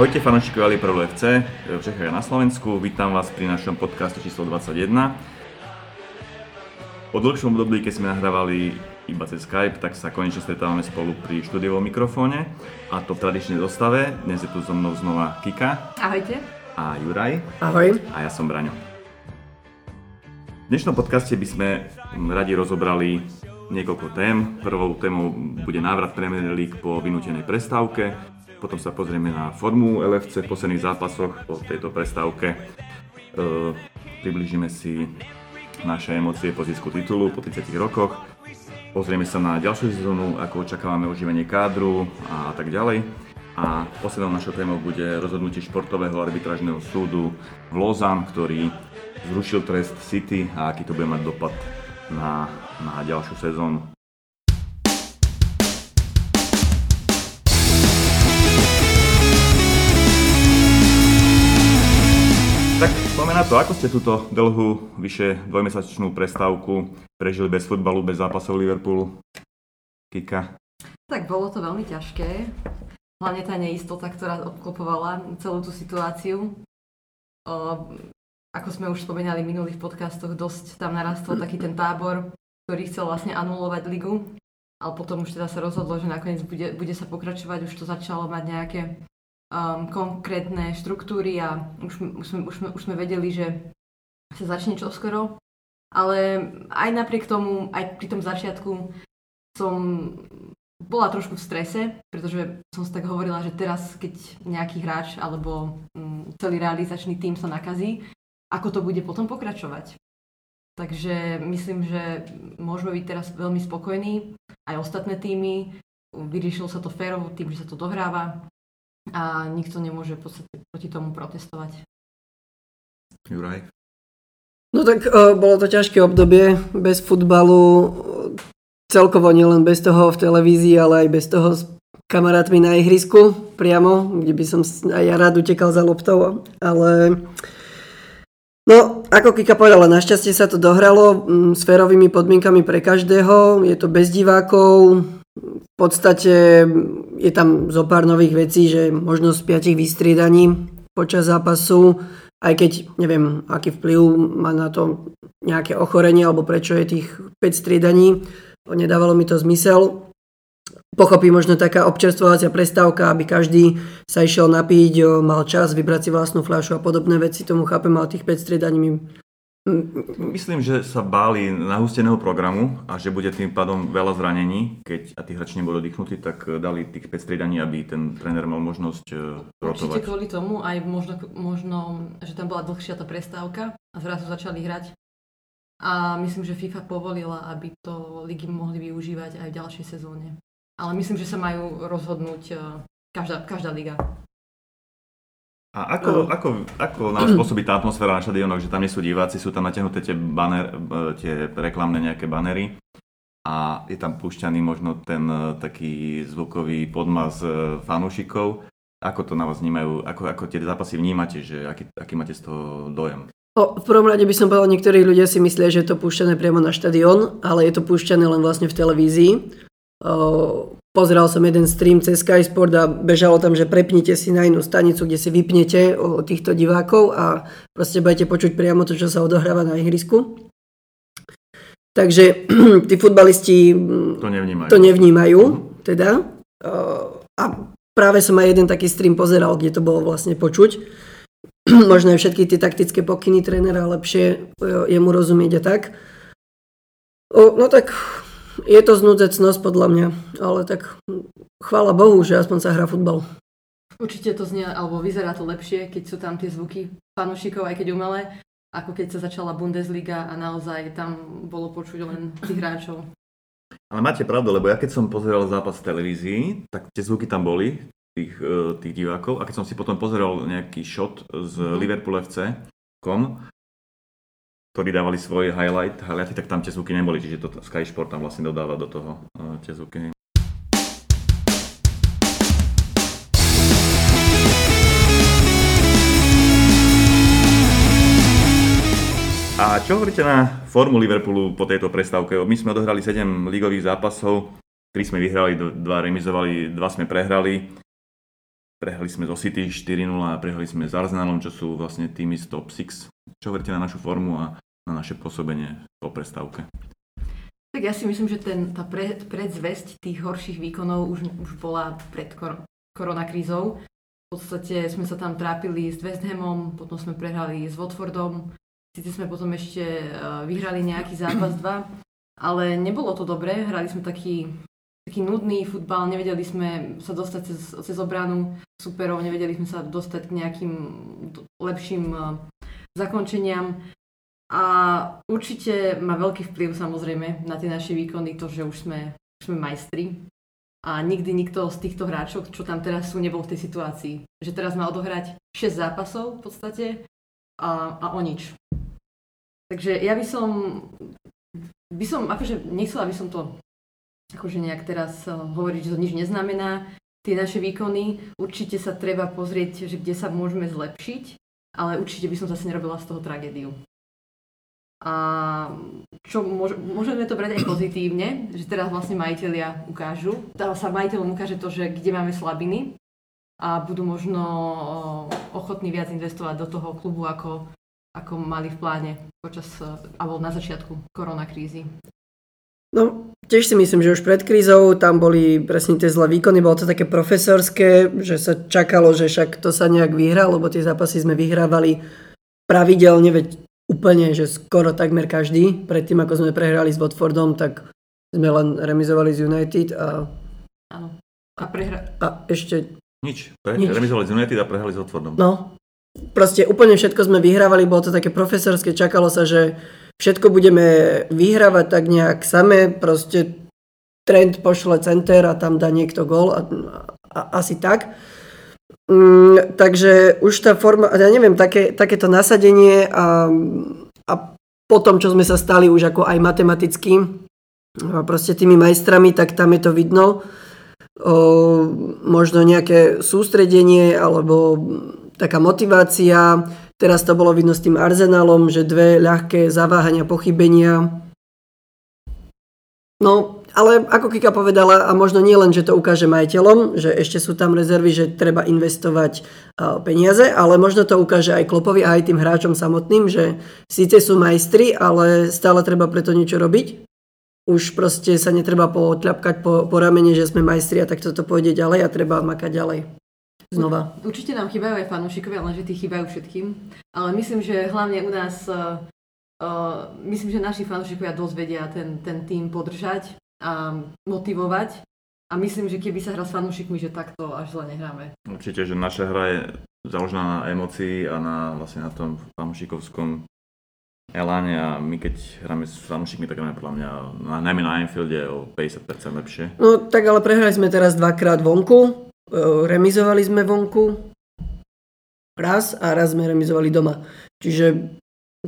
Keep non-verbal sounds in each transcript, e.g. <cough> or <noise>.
Ahojte fanúšikovia Liverpoolu FC v Čechách a na Slovensku. Vítam vás pri našom podcaste číslo 21. Po dlhšom období, keď sme nahrávali iba cez Skype, tak sa konečne stretávame spolu pri štúdiovom mikrofóne a to v tradičnej zostave. Dnes je tu so mnou znova Kika. Ahojte. A Juraj. Ahoj. A ja som Braňo. V dnešnom podcaste by sme radi rozobrali niekoľko tém. Prvou témou bude návrat Premier League po vynútenej prestávke. Potom sa pozrieme na formu LFC v posledných zápasoch po tejto prestávke. E, približíme si naše emócie po zisku titulu po 30 rokoch. Pozrieme sa na ďalšiu sezónu, ako očakávame oživenie kádru a tak ďalej. A poslednou našou témou bude rozhodnutie športového arbitrážneho súdu v Lozan, ktorý zrušil trest City a aký to bude mať dopad na, na ďalšiu sezónu. Na to, ako ste túto dlhú, vyše dvojmesačnú prestávku prežili bez futbalu, bez zápasov Liverpoolu? Kika? Tak bolo to veľmi ťažké. Hlavne tá neistota, ktorá obklopovala celú tú situáciu. O, ako sme už spomínali v minulých podcastoch, dosť tam narastol taký ten tábor, ktorý chcel vlastne anulovať ligu. Ale potom už teda sa rozhodlo, že nakoniec bude, bude sa pokračovať, už to začalo mať nejaké um, konkrétne štruktúry a už, už, sme, už, sme, už sme vedeli, že sa začne čoskoro. Ale aj napriek tomu, aj pri tom začiatku som bola trošku v strese, pretože som si tak hovorila, že teraz, keď nejaký hráč alebo um, celý realizačný tým sa nakazí, ako to bude potom pokračovať. Takže myslím, že môžeme byť teraz veľmi spokojní, aj ostatné týmy. Vyriešilo sa to férovo tým, že sa to dohráva a nikto nemôže v podstate proti tomu protestovať. Juraj? No tak uh, bolo to ťažké obdobie bez futbalu, celkovo nielen bez toho v televízii, ale aj bez toho s kamarátmi na ihrisku priamo, kde by som aj ja rád utekal za loptou, ale No, ako Kika povedala, našťastie sa to dohralo s férovými podmienkami pre každého, je to bez divákov, v podstate je tam zo pár nových vecí, že možnosť piatich vystriedaní počas zápasu, aj keď neviem, aký vplyv má na to nejaké ochorenie, alebo prečo je tých 5 striedaní, nedávalo mi to zmysel. Pochopí možno taká občerstvovacia prestávka, aby každý sa išiel napiť, mal čas vybrať si vlastnú fľašu a podobné veci, tomu chápem, ale tých 5 striedaní mi Myslím, že sa báli nahusteného programu a že bude tým pádom veľa zranení. Keď a tí hráči nebudú oddychnutí, tak dali tých 5 striedaní, aby ten tréner mal možnosť uh, rotovať. Určite kvôli tomu, aj možno, možno, že tam bola dlhšia tá prestávka a zrazu začali hrať. A myslím, že FIFA povolila, aby to ligy mohli využívať aj v ďalšej sezóne. Ale myslím, že sa majú rozhodnúť uh, každá, každá liga. A ako, ako, ako na vás pôsobí tá atmosféra na štadionoch, že tam nie sú diváci, sú tam natiahnuté tie, baner, tie reklamné nejaké banery a je tam púšťaný možno ten e, taký zvukový podmaz e, fanúšikov. Ako to na vás vnímajú, ako, ako tie zápasy vnímate, že aký, aký máte z toho dojem? O, v prvom rade by som povedal, niektorí ľudia si myslia, že je to púšťané priamo na štadión, ale je to púšťané len vlastne v televízii. O, Pozeral som jeden stream cez Sky Sport a bežalo tam, že prepnite si na inú stanicu, kde si vypnete o týchto divákov a proste budete počuť priamo to, čo sa odohráva na ihrisku. Takže <clears throat> tí futbalisti to nevnímajú. To nevnímajú teda. A práve som aj jeden taký stream pozeral, kde to bolo vlastne počuť. <clears throat> Možno aj všetky tie taktické pokyny trénera lepšie jemu rozumieť a tak. No tak je to znúdzecnosť podľa mňa, ale tak chvála Bohu, že aspoň sa hrá futbal. Určite to znie, alebo vyzerá to lepšie, keď sú tam tie zvuky fanúšikov, aj keď umelé, ako keď sa začala Bundesliga a naozaj tam bolo počuť len tých hráčov. Ale máte pravdu, lebo ja keď som pozeral zápas v televízii, tak tie zvuky tam boli, tých, e, tých divákov, a keď som si potom pozeral nejaký shot z mm. Liverpool FC, kom, ktorí dávali svoj highlight, highlighty, tak tam tie zvuky neboli, čiže to Sky Sport tam vlastne dodáva do toho tie zvuky. A čo hovoríte na formu Liverpoolu po tejto prestávke? My sme odohrali 7 ligových zápasov, 3 sme vyhrali, 2 remizovali, 2 sme prehrali. Prehrali sme zo City 4-0 a prehrali sme s Arsenalom, čo sú vlastne týmy z top 6. Čo hovoríte na našu formu a na naše pôsobenie po prestávke? Tak ja si myslím, že ten, tá pre, predzvesť tých horších výkonov už, už bola pred kor, koronakrízou. V podstate sme sa tam trápili s West Hamom, potom sme prehrali s Watfordom, síce sme potom ešte uh, vyhrali nejaký zápas dva, ale nebolo to dobré, hrali sme taký taký nudný futbal, nevedeli sme sa dostať cez, cez obranu superov, nevedeli sme sa dostať k nejakým lepším uh, zakončeniam. A určite má veľký vplyv samozrejme na tie naše výkony to, že už sme, už sme majstri. A nikdy nikto z týchto hráčov, čo tam teraz sú, nebol v tej situácii. Že teraz má odohrať 6 zápasov v podstate a, a o nič. Takže ja by som, by som, akože nechcela by som to akože nejak teraz eh, hovoriť, že to nič neznamená. Tie naše výkony, určite sa treba pozrieť, že kde sa môžeme zlepšiť, ale určite by som zase nerobila z toho tragédiu. A čo môž, môžeme to brať aj pozitívne, že teraz vlastne majiteľia ukážu, teda sa majiteľom ukáže to, že kde máme slabiny a budú možno eh, ochotní viac investovať do toho klubu, ako, ako mali v pláne počas, eh, alebo na začiatku koronakrízy. No, tiež si myslím, že už pred krízou tam boli presne tie zlé výkony, bolo to také profesorské, že sa čakalo, že však to sa nejak vyhrá, lebo tie zápasy sme vyhrávali pravidelne, veď úplne, že skoro takmer každý. Predtým, ako sme prehrali s Watfordom, tak sme len remizovali z United a... Áno. A, prehra... a ešte... Nič. Pre... Nič. Remizovali z United a prehrali s Watfordom. No. Proste úplne všetko sme vyhrávali, bolo to také profesorské, čakalo sa, že všetko budeme vyhrávať tak nejak same, proste trend pošle center a tam dá niekto gol a, a, asi tak. Mm, takže už tá forma, ja neviem, také, takéto nasadenie a, a potom, čo sme sa stali už ako aj matematicky, proste tými majstrami, tak tam je to vidno. O, možno nejaké sústredenie alebo taká motivácia, Teraz to bolo vidno s tým Arsenalom, že dve ľahké zaváhania, pochybenia. No, ale ako Kika povedala, a možno nie len, že to ukáže majiteľom, že ešte sú tam rezervy, že treba investovať peniaze, ale možno to ukáže aj Klopovi a aj tým hráčom samotným, že síce sú majstri, ale stále treba preto niečo robiť. Už proste sa netreba potľapkať po, po ramene, že sme majstri a tak toto pôjde ďalej a treba makať ďalej znova. Určite nám chýbajú aj fanúšikovia, lenže tí chýbajú všetkým. Ale myslím, že hlavne u nás, uh, uh, myslím, že naši fanúšikovia dosť vedia ten, ten tým podržať a motivovať. A myslím, že keby sa hra s fanúšikmi, že takto až zle nehráme. Určite, že naša hra je založená na emocii a na, vlastne na tom fanúšikovskom eláne a my keď hráme s fanúšikmi, tak hráme podľa mňa na, najmä na Anfielde o 50% lepšie. No tak ale prehrali sme teraz dvakrát vonku, remizovali sme vonku raz a raz sme remizovali doma. Čiže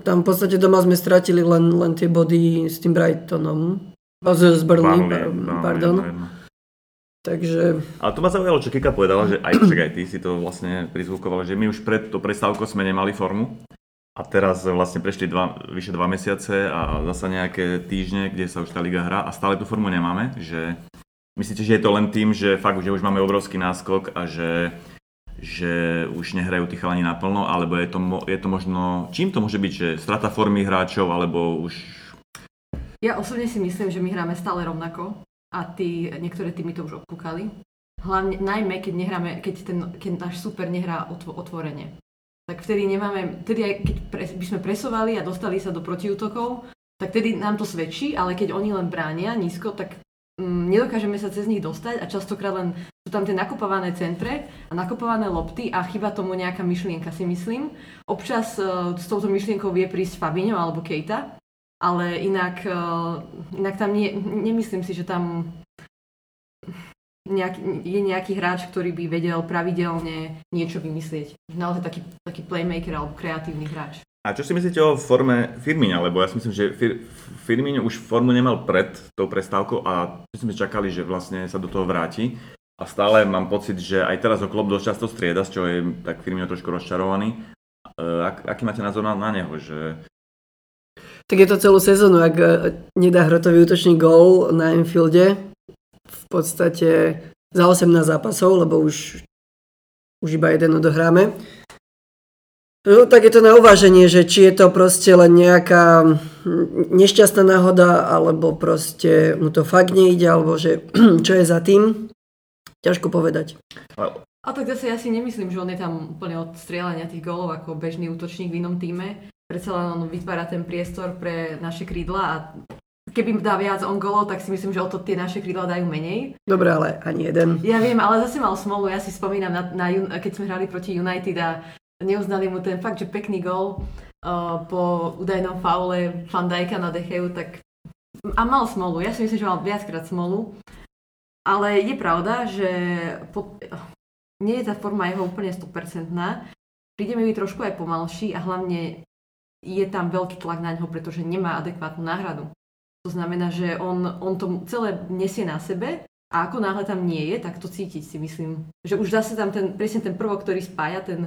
tam v podstate doma sme stratili len, len tie body s tým Brightonom. Z, z Burnley, pardon. Takže... Ale to ma zaujalo, čo Kika povedala, že aj, však aj ty si to vlastne prizvukoval, že my už pred to prestávkou sme nemali formu. A teraz vlastne prešli dva, vyše dva mesiace a zasa nejaké týždne, kde sa už tá liga hrá a stále tú formu nemáme, že Myslíte, že je to len tým, že fakt, že už máme obrovský náskok a že, že už nehrajú tí chalani naplno, alebo je to, je to možno, čím to môže byť, že strata formy hráčov, alebo už... Ja osobne si myslím, že my hráme stále rovnako a tí, niektoré týmy to už odkúkali. Hlavne, najmä keď, nehráme, keď, ten, keď náš super nehrá otvo, otvorene. Tak vtedy nemáme, vtedy aj keď pre, by sme presovali a dostali sa do protiútokov, tak vtedy nám to svedčí, ale keď oni len bránia nízko, tak nedokážeme sa cez nich dostať a častokrát len sú tam tie nakopované centre a nakopované lopty a chyba tomu nejaká myšlienka si myslím. Občas uh, s touto myšlienkou vie prísť Fabinho alebo Kejta, ale inak, uh, inak tam nie, nemyslím si, že tam nejaký, je nejaký hráč, ktorý by vedel pravidelne niečo vymyslieť. Naozaj taký, taký playmaker alebo kreatívny hráč. A čo si myslíte o forme Firmíňa? Lebo ja si myslím, že Fir- Firmíňo už formu nemal pred tou prestávkou a my sme čakali, že vlastne sa do toho vráti. A stále mám pocit, že aj teraz ho Klopp dosť často strieda, z čoho je tak Firmino trošku rozčarovaný. Uh, ak, aký máte názor na, na neho? Že... Tak je to celú sezónu, ak e, nedá hrotový útočný gól na Enfielde, v podstate za 18 zápasov, lebo už už iba jeden odohráme. No, tak je to na uváženie, že či je to proste len nejaká nešťastná náhoda, alebo proste mu to fakt nejde, alebo že <clears throat> čo je za tým. Ťažko povedať. A tak zase ja si nemyslím, že on je tam úplne od strieľania tých golov ako bežný útočník v inom týme. Predsa len on vytvára ten priestor pre naše krídla a keby dá viac on golov, tak si myslím, že o to tie naše krídla dajú menej. Dobre, ale ani jeden. Ja viem, ale zase mal smolu. Ja si spomínam, na, na, keď sme hrali proti United a neuznali mu ten fakt, že pekný gol uh, po údajnom faule Van Dijka na Decheu, tak a mal smolu. Ja si myslím, že mal viackrát smolu. Ale je pravda, že po, nie je tá forma jeho úplne 100%. Príde mi trošku aj pomalší a hlavne je tam veľký tlak na ňo, pretože nemá adekvátnu náhradu. To znamená, že on, on to celé nesie na sebe a ako náhle tam nie je, tak to cítiť si myslím. Že už zase tam ten, presne ten prvok, ktorý spája ten,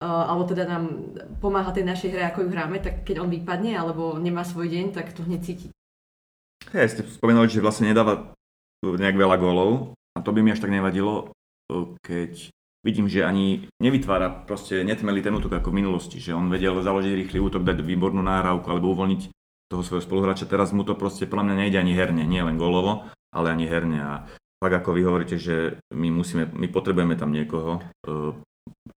alebo teda nám pomáha tej našej hre, ako ju hráme, tak keď on vypadne alebo nemá svoj deň, tak to hneď cítiť. Ja ste spomenuli, že vlastne nedáva nejak veľa gólov a to by mi až tak nevadilo, keď vidím, že ani nevytvára, proste netmeli ten útok ako v minulosti, že on vedel založiť rýchly útok, dať výbornú náhrávku alebo uvoľniť toho svojho spoluhráča. Teraz mu to proste podľa mňa nejde ani herne, nie len golovo, ale ani herne. A tak ako vy hovoríte, že my musíme, my potrebujeme tam niekoho, uh,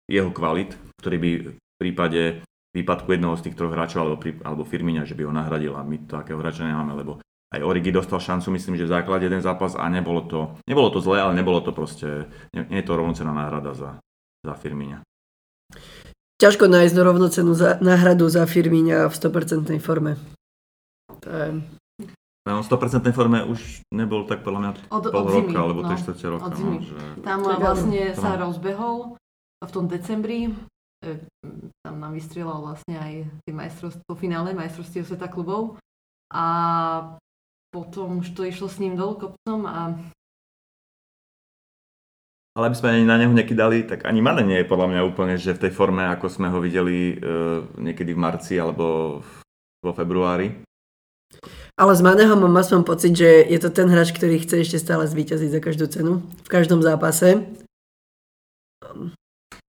jeho kvalit, ktorý by v prípade výpadku jednoho z tých troch hráčov alebo, alebo Firmíňa, že by ho nahradil a my takého hráča nemáme, lebo aj Origi dostal šancu, myslím, že v základe jeden zápas a nebolo to, nebolo to zlé, ale nebolo to proste, nie, nie je to rovnocená náhrada za, za Firmíňa. Ťažko nájsť rovnocenú za, náhradu za Firmíňa v 100% forme. To je... No, v 100% forme už nebol tak podľa mňa od, pol od roka, zimy, alebo no, 3 roka. Od zimy. No, že... Tam vlastne sa rozbehol v tom decembri, tam nám vystrieľal vlastne aj tie majstrovstvo, finále majstrovstiev sveta klubov a potom už to išlo s ním dolu kopcom a ale aby sme na neho nekydali, tak ani Mane nie je podľa mňa úplne, že v tej forme, ako sme ho videli uh, niekedy v marci alebo vo februári. Ale z Maneho mám aspoň pocit, že je to ten hráč, ktorý chce ešte stále zvíťaziť za každú cenu, v každom zápase.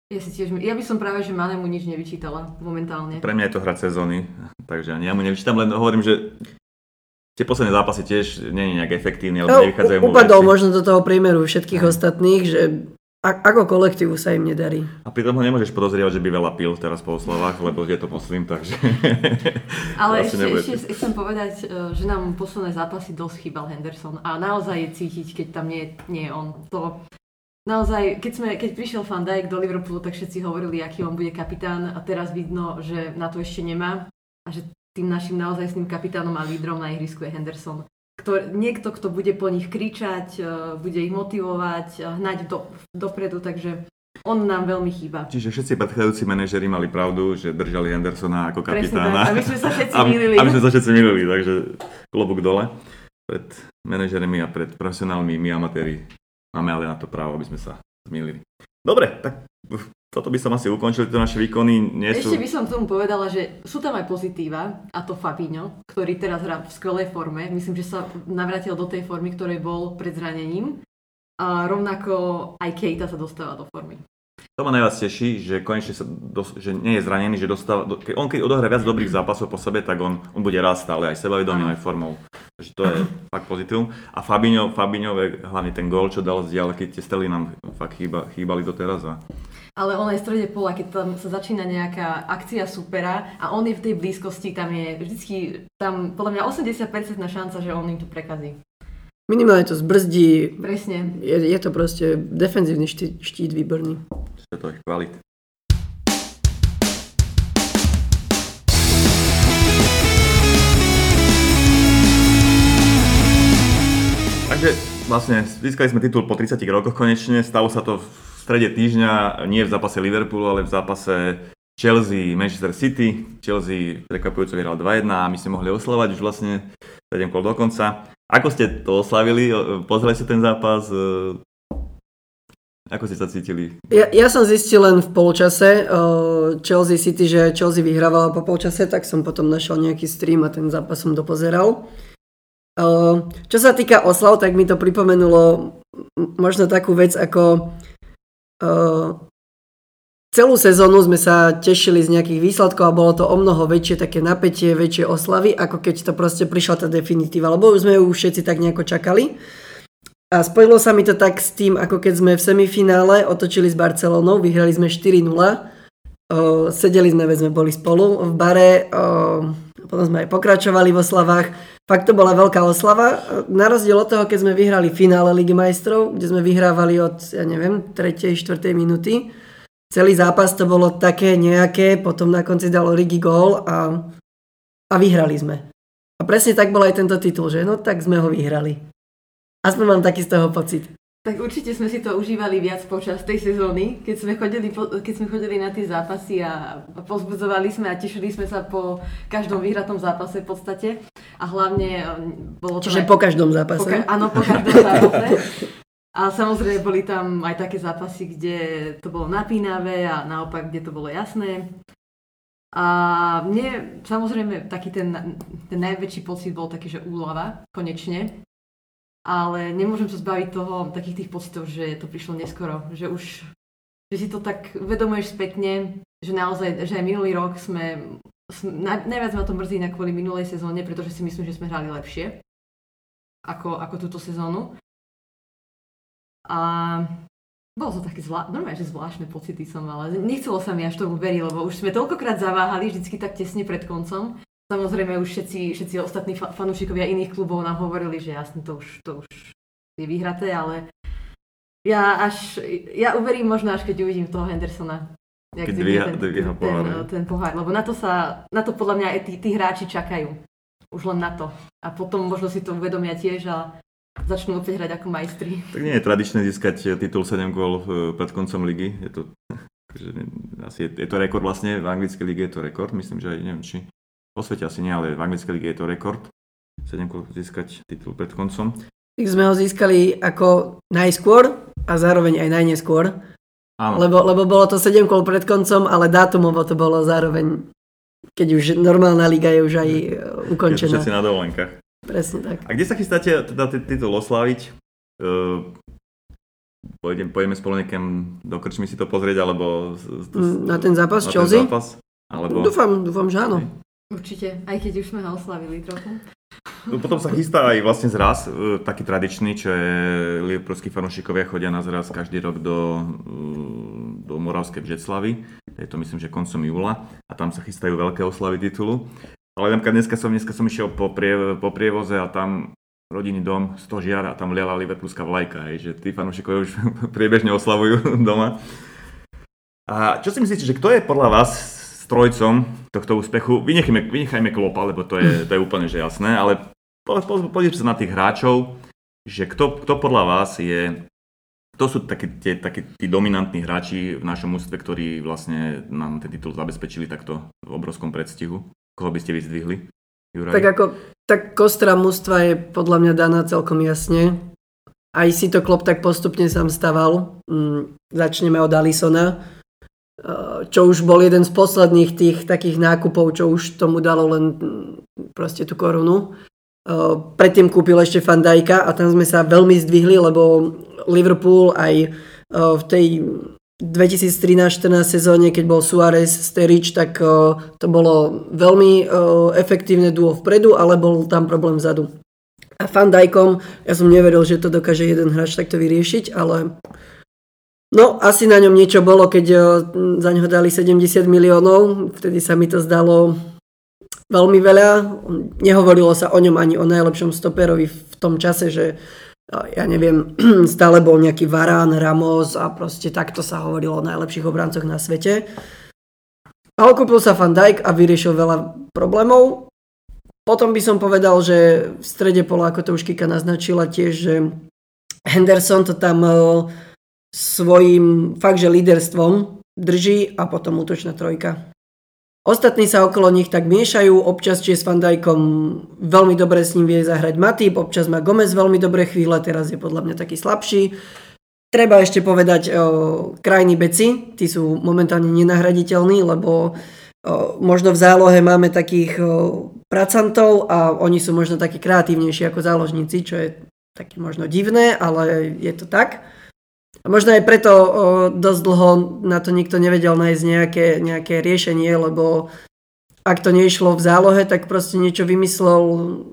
Ja, si tiež, ja by som práve, že Mane mu nič nevyčítala momentálne. Pre mňa je to hra sezóny, takže ani ja mu nevyčítam, len hovorím, že tie posledné zápasy tiež nie je nejak efektívne, alebo no, nevychádzajú mu Upadol veci. možno do toho prímeru všetkých Aj. ostatných, že a, ako kolektívu sa im nedarí. A pritom ho nemôžeš podozrievať, že by veľa pil teraz po oslavách, lebo je to poslim, takže... <laughs> Ale ešte, ešte chcem povedať, e, že nám posledné zápasy dosť chýbal Henderson a naozaj je cítiť, keď tam nie, nie je on. To, naozaj, keď, sme, keď prišiel Van Dijk do Liverpoolu, tak všetci hovorili, aký on bude kapitán a teraz vidno, že na to ešte nemá a že tým našim naozajstným kapitánom a lídrom na ihrisku je Henderson. Kto, niekto, kto bude po nich kričať, e, bude ich motivovať, e, hnať do, dopredu, takže on nám veľmi chýba. Čiže všetci predchádzajúci manažeri mali pravdu, že držali Hendersona ako kapitána. A my sme sa všetci <laughs> milili. A my sme sa všetci milili, takže klobúk dole pred manažermi a pred profesionálmi, my amatéri máme ale na to právo, aby sme sa zmilili. Dobre, tak toto by som asi ukončil, tieto naše výkony nie sú... Ešte by som tomu povedala, že sú tam aj pozitíva, a to Fabinho, ktorý teraz hrá v skvelej forme. Myslím, že sa navrátil do tej formy, ktorej bol pred zranením. A rovnako aj Keita sa dostáva do formy. To ma najviac teší, že konečne sa dos- že nie je zranený, že dostáva, do, on keď odohrá viac dobrých zápasov po sebe, tak on, on bude rásť stále aj sebavedomým, aj formou. Takže to je fakt pozitívum. A Fabinho, Fabinho, hlavne ten gól, čo dal z ďalky, tie stely nám fakt chýba, chýbali doteraz. A ale on je v strede pola, keď tam sa začína nejaká akcia supera a on je v tej blízkosti, tam je vždycky, tam podľa mňa 80% šanca, že on im tu prekazí. Minimálne to zbrzdí. Presne. Je, je to proste defenzívny štít, štít výborný. To je kvalit. Takže vlastne získali sme titul po 30 rokoch konečne, stalo sa to v strede týždňa, nie v zápase Liverpoolu, ale v zápase Chelsea, Manchester City. Chelsea prekvapujúco vyhral 2-1 a my sme mohli oslavať už vlastne 7 kol do. Ako ste to oslavili? Pozreli ste ten zápas? Ako ste sa cítili? Ja, ja som zistil len v polčase Chelsea City, že Chelsea vyhrávala po polčase, tak som potom našiel nejaký stream a ten zápas som dopozeral. Čo sa týka oslav, tak mi to pripomenulo možno takú vec ako celú sezónu sme sa tešili z nejakých výsledkov a bolo to o mnoho väčšie také napätie, väčšie oslavy, ako keď to proste prišla tá definitíva, lebo sme ju všetci tak nejako čakali. A spojilo sa mi to tak s tým, ako keď sme v semifinále otočili s Barcelonou, vyhrali sme 4-0, o, sedeli sme, veď sme boli spolu v bare, potom sme aj pokračovali v oslavách. Fakt to bola veľká oslava. Na rozdiel od toho, keď sme vyhrali finále Ligy majstrov, kde sme vyhrávali od, ja neviem, 3. 4. minúty. Celý zápas to bolo také nejaké, potom na konci dalo Rigi gól a, a vyhrali sme. A presne tak bol aj tento titul, že no tak sme ho vyhrali. Aspoň mám taký z toho pocit. Tak určite sme si to užívali viac počas tej sezóny, keď sme chodili, keď sme chodili na tie zápasy a pozbudzovali sme a tešili sme sa po každom vyhratom zápase v podstate. A hlavne um, bolo to... Čiže aj, po každom zápase? Po, áno, po <laughs> každom zápase. A samozrejme boli tam aj také zápasy, kde to bolo napínavé a naopak, kde to bolo jasné. A mne samozrejme taký ten, ten najväčší pocit bol taký, že úlava, konečne ale nemôžem sa zbaviť toho, takých tých pocitov, že to prišlo neskoro, že už že si to tak uvedomuješ spätne, že naozaj, že aj minulý rok sme, sme najviac ma to mrzí na kvôli minulej sezóne, pretože si myslím, že sme hrali lepšie ako, ako túto sezónu. A bolo to také zvlá... normálne, že zvláštne pocity som mala. Nechcelo sa mi až tomu veriť, lebo už sme toľkokrát zaváhali, vždycky tak tesne pred koncom, Samozrejme už všetci, všetci ostatní fa- fanúšikovia iných klubov nám hovorili, že jasne to už, to už je vyhraté, ale ja až, ja uverím možno až keď uvidím toho Hendersona. Jak keď dvíha, ten, ten, ten, ten pohár, lebo na to sa, na to podľa mňa aj tí, tí hráči čakajú. Už len na to. A potom možno si to uvedomia tiež a začnú opäť hrať ako majstri. Tak nie je tradičné získať titul 7 gól pred koncom ligy. Je to, <laughs> asi je, je to rekord vlastne, v anglickej lige je to rekord, myslím, že aj neviem, či vo svete asi nie, ale v anglickej lige je to rekord. 7 získať titul pred koncom. Tak sme ho získali ako najskôr a zároveň aj najneskôr. Áno. Lebo, lebo bolo to 7 kol pred koncom, ale dátumovo to bolo zároveň, keď už normálna liga je už aj e, ukončená. Všetci na dovolenkách. Presne tak. A kde sa chystáte teda titul osláviť? Uh, pôjdem, pôjdeme spolu niekam do krčmy si to pozrieť, alebo... Na ten zápas na Chelsea? Ten zápas? Alebo... Dúfam, dúfam, že áno. Určite, aj keď už sme ho oslavili trochu. No, potom sa chystá aj vlastne zraz, e, taký tradičný, čo je liverpoolskí fanúšikovia chodia na zraz každý rok do, e, do Moravskej Bžeclavy. Je to myslím, že koncom júla a tam sa chystajú veľké oslavy titulu. Ale napríklad dneska som, dneska som išiel po, prie, po prievoze a tam rodinný dom, stožiar a tam liala liverpoolská vlajka, hej, že tí fanúšikovia už <laughs> priebežne oslavujú <laughs> doma. A čo si myslíte, že kto je podľa vás strojcom tohto úspechu. Vynechajme, vynechajme Klopa, lebo to je, <laughs> to je úplne že jasné, ale po, po, pozrite sa na tých hráčov, že kto, kto podľa vás je, to sú takí, tie, takí tí dominantní hráči v našom ústve, ktorí vlastne nám ten titul zabezpečili takto v obrovskom predstihu. Koho by ste vyzdvihli? Juraj? Tak ako, tak kostra mústva je podľa mňa daná celkom jasne. Aj si to Klop tak postupne sám staval. Mm, začneme od Alisona čo už bol jeden z posledných tých takých nákupov, čo už tomu dalo len mm, proste tú korunu. Eh, predtým kúpil ešte Fandajka a tam sme sa veľmi zdvihli, lebo Liverpool aj eh, v tej 2013-14 sezóne, keď bol Suárez, Sterič, tak to bolo veľmi efektívne duo vpredu, ale bol tam problém vzadu. A Fandajkom, ja som neveril, že to dokáže jeden hráč takto vyriešiť, ale No, asi na ňom niečo bolo, keď eh, za ňo dali 70 miliónov. Vtedy sa mi to zdalo veľmi veľa. Nehovorilo sa o ňom ani o najlepšom stoperovi v tom čase, že eh, ja neviem, <clears throat> stále bol nejaký Varán, Ramos a proste takto sa hovorilo o najlepších obrancoch na svete. Ale kúpil sa Van Dijk a vyriešil veľa problémov. Potom by som povedal, že v strede pola, ako to už Kika naznačila tiež, že Henderson to tam eh, svojim fakt, že líderstvom drží a potom útočná trojka. Ostatní sa okolo nich tak miešajú, občas či s Fandajkom veľmi dobre s ním vie zahrať Matip, občas má Gomez veľmi dobré chvíle, teraz je podľa mňa taký slabší. Treba ešte povedať o, krajní beci, tí sú momentálne nenahraditeľní, lebo o, možno v zálohe máme takých o, pracantov a oni sú možno takí kreatívnejší ako záložníci, čo je také možno divné, ale je to tak. A možno aj preto o, dosť dlho na to nikto nevedel nájsť nejaké, nejaké riešenie, lebo ak to neišlo v zálohe, tak proste niečo vymyslel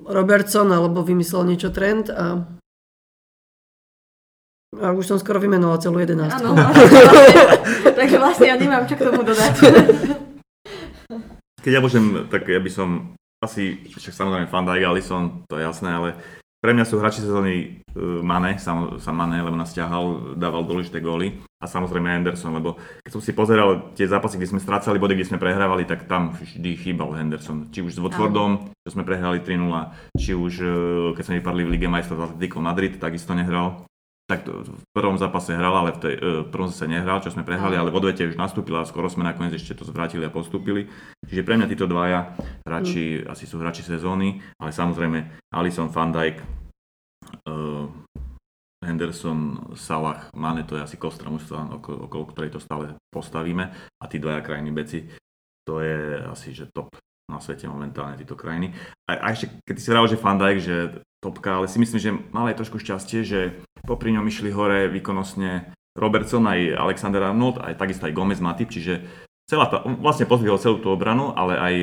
Robertson alebo vymyslel niečo Trent a a už som skoro vymenoval celú 11. Áno, <laughs> takže vlastne ja nemám čo k tomu dodať. Keď ja môžem, tak ja by som asi, však samozrejme Van Dijk, Alisson, to je jasné, ale pre mňa sú hráči sezóny uh, Mane, sam, sam Mane, lebo nás ťahal, dával dôležité góly a samozrejme Henderson, lebo keď som si pozeral tie zápasy, kde sme strácali body, kde sme prehrávali, tak tam vždy chýbal Henderson. Či už s Watfordom, čo sme prehrali 3-0, či už uh, keď sme vypadli v Lige majstrov s Atletico Madrid, takisto nehral. Tak v prvom zápase hral, ale v tej, uh, prvom zase nehral, čo sme prehrali, ale v odvete už nastúpila a skoro sme nakoniec ešte to zvrátili a postúpili. Čiže pre mňa títo dvaja hráči mm. asi sú hráči sezóny, ale samozrejme Alisson, Van Dijk, uh, Henderson, Salah, Mane, to je asi kostra mužstva, okolo, okolo ktorej to stále postavíme a tí dvaja krajní beci, to je asi že top na svete momentálne títo krajiny. A, a ešte, keď si vral, že Van Dijk, že topka, ale si myslím, že mal aj trošku šťastie, že popri ňom išli hore výkonnostne Robertson aj Alexander Arnold, aj takisto aj Gomez Matip, čiže celá tá, vlastne pozdvihol celú tú obranu, ale aj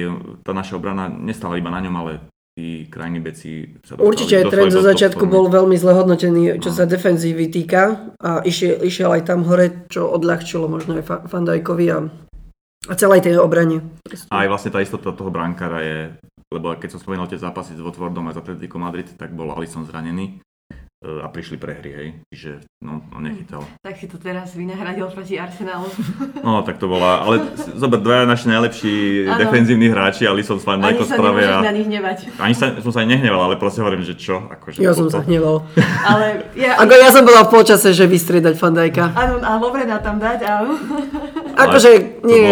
tá naša obrana nestala iba na ňom, ale tí krajní beci sa Určite aj trend zo začiatku bol veľmi zle hodnotený, čo sa defenzívy týka a išiel, išiel aj tam hore, čo odľahčilo možno aj Fandajkovi a, a celej tej obrane. A aj vlastne tá istota toho brankára je, lebo keď som spomenul tie zápasy s Watfordom a za Atletico Madrid, tak bol Alisson zranený a prišli prehry, hej. Čiže no, no nechytal. Tak si to teraz vynahradil proti Arsenalu. No tak to bola, ale zober dvaja naši najlepší ano. defenzívni hráči, ale som sa Ani sa spravia. na nich hnevať. Ani sa, som sa aj nehneval, ale proste hovorím, že čo. Akože ja som sa hneval. <laughs> ale ja... Ako ja som bola v polčase, že vystriedať Fandajka. Áno, a Lovrena tam dať a... Akože nie,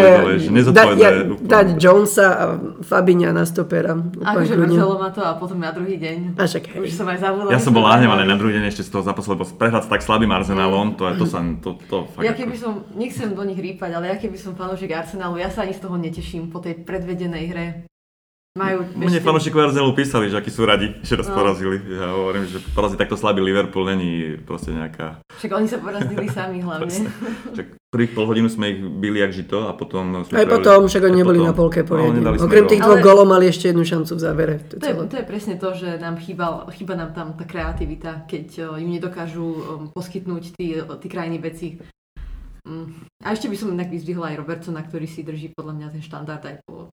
da, ja, dať Jonesa a Fabiňa na stopera. Akože mrzelo ma to a potom na druhý deň. A však, Už som aj zavolala. Ja som bol nahnevaný na druhý deň ešte z toho zápasu, lebo prehrať s tak slabým Arsenálom, to, je, to sa, to, to fakt Ja keby som, nechcem do nich rýpať, ale ja keby som fanúšik Arsenálu, ja sa ani z toho neteším po tej predvedenej hre. Majú Mne fanúšikovia Arsenalu písali, že akí sú radi, že nás no. porazili. Ja hovorím, že porazí takto slabý Liverpool není proste nejaká... Však oni sa porazili <laughs> sami hlavne. Však prvých pol hodinu sme ich byli jak žito a potom... Sme Aj potom, však oni neboli potom, na polke poriadne. No, Okrem tých dvoch golov mali ešte jednu šancu v závere. To, to, je, to je presne to, že nám chýba, chýba nám tam tá kreativita, keď im nedokážu um, poskytnúť tí, tí krajní veci. Mm. A ešte by som inak vyzdvihla aj Robertsona, ktorý si drží podľa mňa ten štandard aj po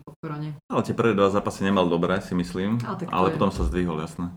po korone. Ale tie prvé dva zápasy nemal dobré, si myslím, ale, ale potom sa zdvihol, jasné.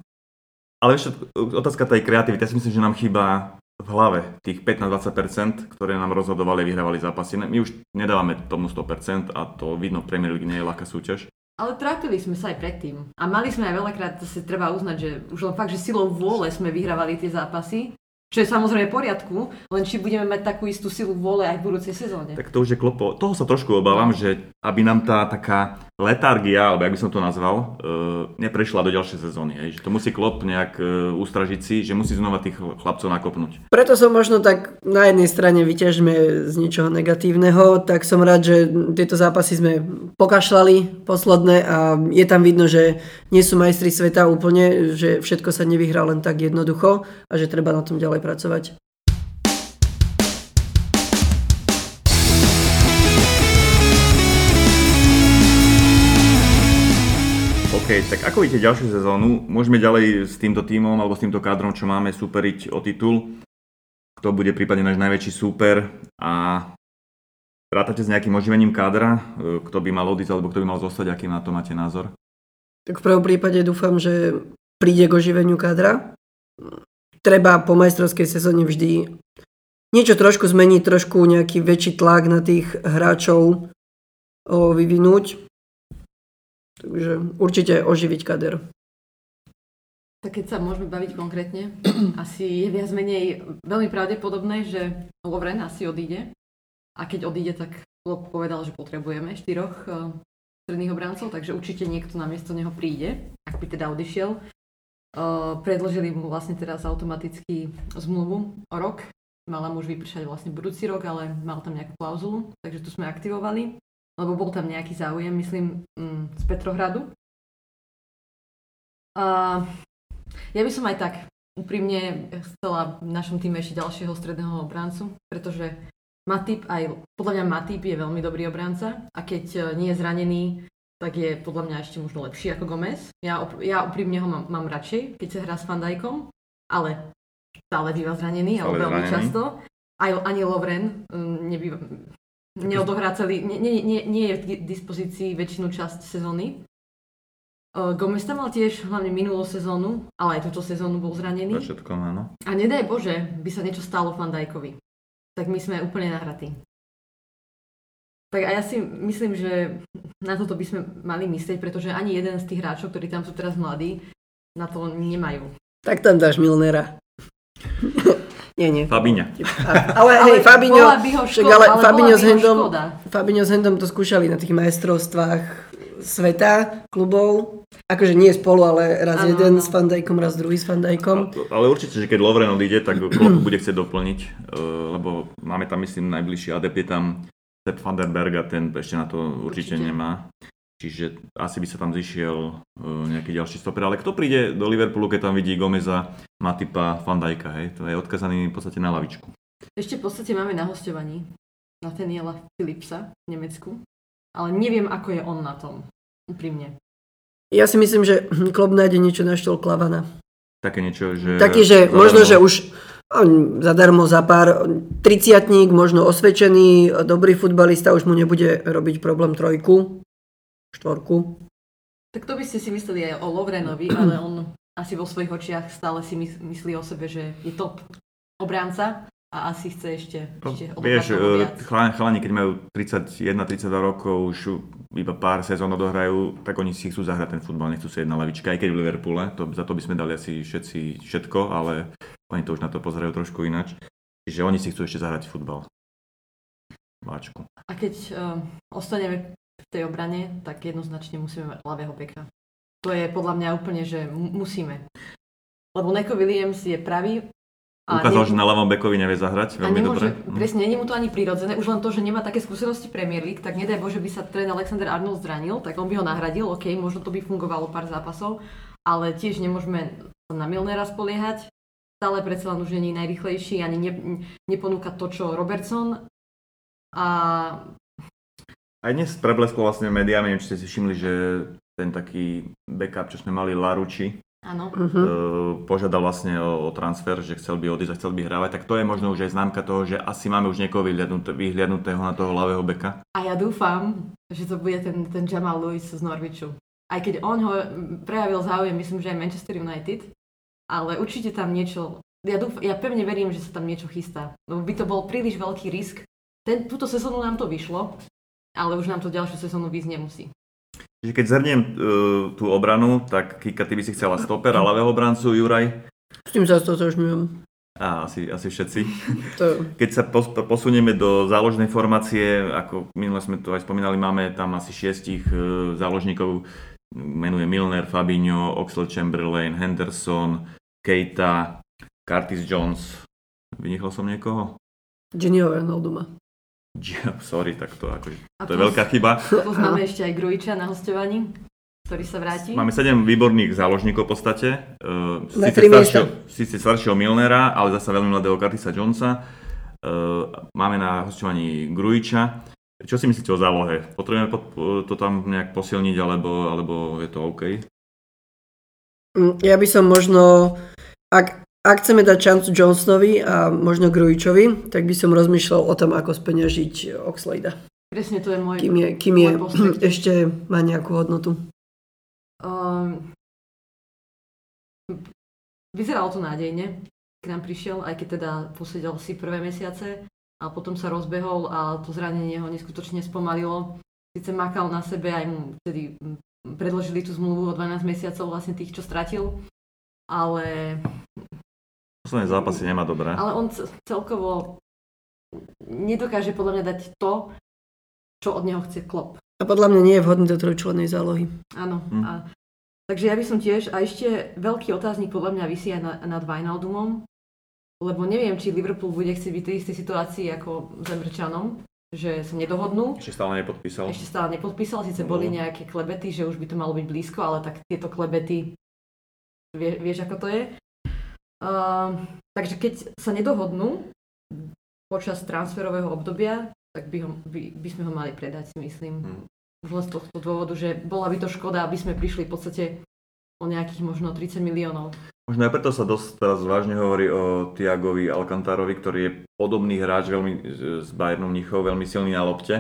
Ale ešte otázka tej kreativity, ja si myslím, že nám chýba v hlave tých 15-20%, ktoré nám rozhodovali vyhrávali zápasy. My už nedávame tomu 100% a to vidno, Premier League nie je ľahká súťaž. Ale trápili sme sa aj predtým. A mali sme aj veľakrát, to si treba uznať, že už len fakt, že silou vôle sme vyhrávali tie zápasy. Čo je samozrejme v poriadku, len či budeme mať takú istú silu vôle aj v budúcej sezóne. Tak to už je klopo. Toho sa trošku obávam, no. že aby nám tá taká letargia, alebo jak by som to nazval, uh, neprešla do ďalšej sezóny. Hej. Že to musí klop nejak uh, ustražiť si, že musí znova tých chlapcov nakopnúť. Preto som možno tak na jednej strane vyťažme z ničoho negatívneho, tak som rád, že tieto zápasy sme pokašľali posledné a je tam vidno, že nie sú majstri sveta úplne, že všetko sa nevyhrá len tak jednoducho a že treba na tom ďalej pracovať. OK, tak ako vidíte ďalšiu sezónu? Môžeme ďalej s týmto tímom alebo s týmto kádrom, čo máme, superiť o titul. Kto bude prípadne náš najväčší súper a rátate s nejakým oživením kádra? Kto by mal odísť alebo kto by mal zostať? Aký na to máte názor? Tak v prvom prípade dúfam, že príde k oživeniu kádra treba po majstrovskej sezóne vždy niečo trošku zmeniť, trošku nejaký väčší tlak na tých hráčov vyvinúť. Takže určite oživiť kader. Tak keď sa môžeme baviť konkrétne, <clears throat> asi je viac menej veľmi pravdepodobné, že Lovren asi odíde. A keď odíde, tak Klopp povedal, že potrebujeme štyroch uh, stredných obrancov, takže určite niekto na miesto neho príde, ak by teda odišiel predložili mu vlastne teraz automaticky zmluvu o rok. Mala mu už vypršať vlastne budúci rok, ale mal tam nejakú klauzulu, takže tu sme aktivovali, lebo bol tam nejaký záujem, myslím, mm, z Petrohradu. Uh, ja by som aj tak úprimne chcela v našom týme ešte ďalšieho stredného obrancu, pretože Matip aj, podľa mňa Matip je veľmi dobrý obranca a keď e, nie je zranený, tak je podľa mňa ešte možno lepší ako Gomez. Ja, ja úprimne ho mám, mám radšej, keď sa hrá s Fandajkom, ale stále býva zranený, ale veľmi zranený. často. Aj, ani Lovren um, nebýva, neodohrá celý, nie, nie, nie, nie je k dispozícii väčšinu časť sezóny. Uh, Gomez tam mal tiež hlavne minulú sezónu, ale aj túto sezónu bol zranený. Všetko, áno. A nedaj Bože, by sa niečo stalo Fandajkovi. Tak my sme úplne nahratí. Tak a ja si myslím, že na toto by sme mali myslieť, pretože ani jeden z tých hráčov, ktorí tam sú teraz mladí, na to nemajú. Tak tam dáš Milnera. Nie, nie. Fabíňa. Ale, ale hej, Fabinho, však, ale, ale Fabinho s Hendom, Fabinho s Hendom to skúšali na tých majstrovstvách sveta klubov. Akože nie spolu, ale raz ano, jeden ano. s Fandajkom, raz druhý s Fandajkom. Ale určite, že keď Lovren odíde, tak <clears throat> Klopp bude chcieť doplniť, eh, lebo máme tam, myslím, najbližší ADP je tam Sepp van der Berg a ten ešte na to určite, určite. nemá. Čiže asi by sa tam zišiel uh, nejaký ďalší stoper. Ale kto príde do Liverpoolu, keď tam vidí Gomeza, Matipa, Fandajka, hej? To je odkazaný v podstate na lavičku. Ešte v podstate máme na hostovaní Nathaniela Philipsa v Nemecku. Ale neviem, ako je on na tom. Úprimne. Ja si myslím, že klub nájde niečo na štol Klavana. Také niečo, že... Taký, že zadarmo. možno, že už zadarmo za pár triciatník, možno osvedčený, dobrý futbalista, už mu nebude robiť problém trojku štvorku. Tak to by ste si mysleli aj o Lovrenovi, <clears throat> ale on asi vo svojich očiach stále si myslí o sebe, že je top obránca a asi chce ešte, no, ešte Vieš, e, chalani, chalani, keď majú 31-32 rokov, už iba pár sezón odohrajú, tak oni si chcú zahrať ten futbal, nechcú si jedna lavička, aj keď v Liverpoole, to, za to by sme dali asi všetci všetko, ale oni to už na to pozerajú trošku inač. Čiže oni si chcú ešte zahrať futbal. Váčku. A keď uh, ostaneme tej obrane, tak jednoznačne musíme mať ľavého beka. To je podľa mňa úplne, že musíme. Lebo Neko Williams je pravý. A Ukázal, ne... že na ľavom bekovi nevie zahrať veľmi nemôže, dobre. Presne, je mu to ani prirodzené. Už len to, že nemá také skúsenosti Premier League, tak nedaj Bože by sa tréner Alexander Arnold zranil, tak on by ho nahradil, OK, možno to by fungovalo pár zápasov, ale tiež nemôžeme na Milnera spoliehať. Stále predsa len už není najrychlejší, ani ne, neponúka to, čo Robertson. A aj dnes preblesklo vlastne médiami, neviem, či ste si všimli, že ten taký backup, čo sme mali Laruči, Áno. Uh-huh. požiadal vlastne o, o transfer, že chcel by odísť a chcel by hrávať, tak to je možno už aj známka toho, že asi máme už niekoho vyhliadnutého, vyhliadnutého na toho ľavého beka. A ja dúfam, že to bude ten, ten Jamal Lewis z Norwichu. Aj keď on ho prejavil záujem, myslím, že aj Manchester United, ale určite tam niečo, ja, dúfam, ja pevne verím, že sa tam niečo chystá. Lebo by to bol príliš veľký risk. Ten, túto sezónu nám to vyšlo, ale už nám to ďalšiu sezónu výsť nemusí. Čiže keď zhrniem uh, tú obranu, tak Kika, ty by si chcela stopera, ľavého obrancu, Juraj? S tým sa stotožňujem. Á, asi, asi všetci. To... <laughs> Keď sa pos, posunieme do záložnej formácie, ako minule sme to aj spomínali, máme tam asi šiestich uh, záložníkov, menuje Milner, Fabinho, Oxlade Chamberlain, Henderson, Keita, Curtis Jones. Vynechal som niekoho? Genio Wijnalduma. Sorry, tak to, ako, to je veľká chyba. Plus máme ešte aj Grujiča na hostovaní, ktorý sa vráti. Máme 7 výborných záložníkov v podstate. Uh, síce, staršieho, síce staršieho Milnera, ale zase veľmi mladého Curtisa Jonesa. Uh, máme na hostovaní Grujiča. Čo si myslíte o zálohe? Potrebujeme to tam nejak posilniť, alebo, alebo je to OK? Mm, ja by som možno, ak ak chceme dať šancu Johnsonovi a možno Grujičovi, tak by som rozmýšľal o tom, ako speňažiť Oxlade. Presne to je môj Kým je, kým je <clears throat> ešte má nejakú hodnotu. Um, vyzeralo to nádejne, keď nám prišiel, aj keď teda posedel si prvé mesiace a potom sa rozbehol a to zranenie ho neskutočne spomalilo. Sice makal na sebe, aj mu vtedy predložili tú zmluvu o 12 mesiacov vlastne tých, čo stratil, ale Posledné zápasy nemá dobré. Ale on celkovo nedokáže podľa mňa dať to, čo od neho chce klop. A podľa mňa nie je vhodný do trojčlennej zálohy. Áno. Hm. A, takže ja by som tiež, a ešte veľký otáznik podľa mňa vysí aj nad, nad Wijnaldumom, lebo neviem, či Liverpool bude chcieť byť v tej istej situácii ako s Američanom, že sa nedohodnú. Ešte stále nepodpísal. Ešte stále nepodpísal, síce no. boli nejaké klebety, že už by to malo byť blízko, ale tak tieto klebety, vie, vieš ako to je. Uh, takže keď sa nedohodnú počas transferového obdobia, tak by, ho, by, by sme ho mali predať, si myslím. Hmm. Už len z tohto dôvodu, že bola by to škoda, aby sme prišli v podstate o nejakých možno 30 miliónov. Možno aj preto sa dosť teraz vážne hovorí o Tiagovi Alcantarovi, ktorý je podobný hráč veľmi, s Bayernom Mnichov, veľmi silný na lopte.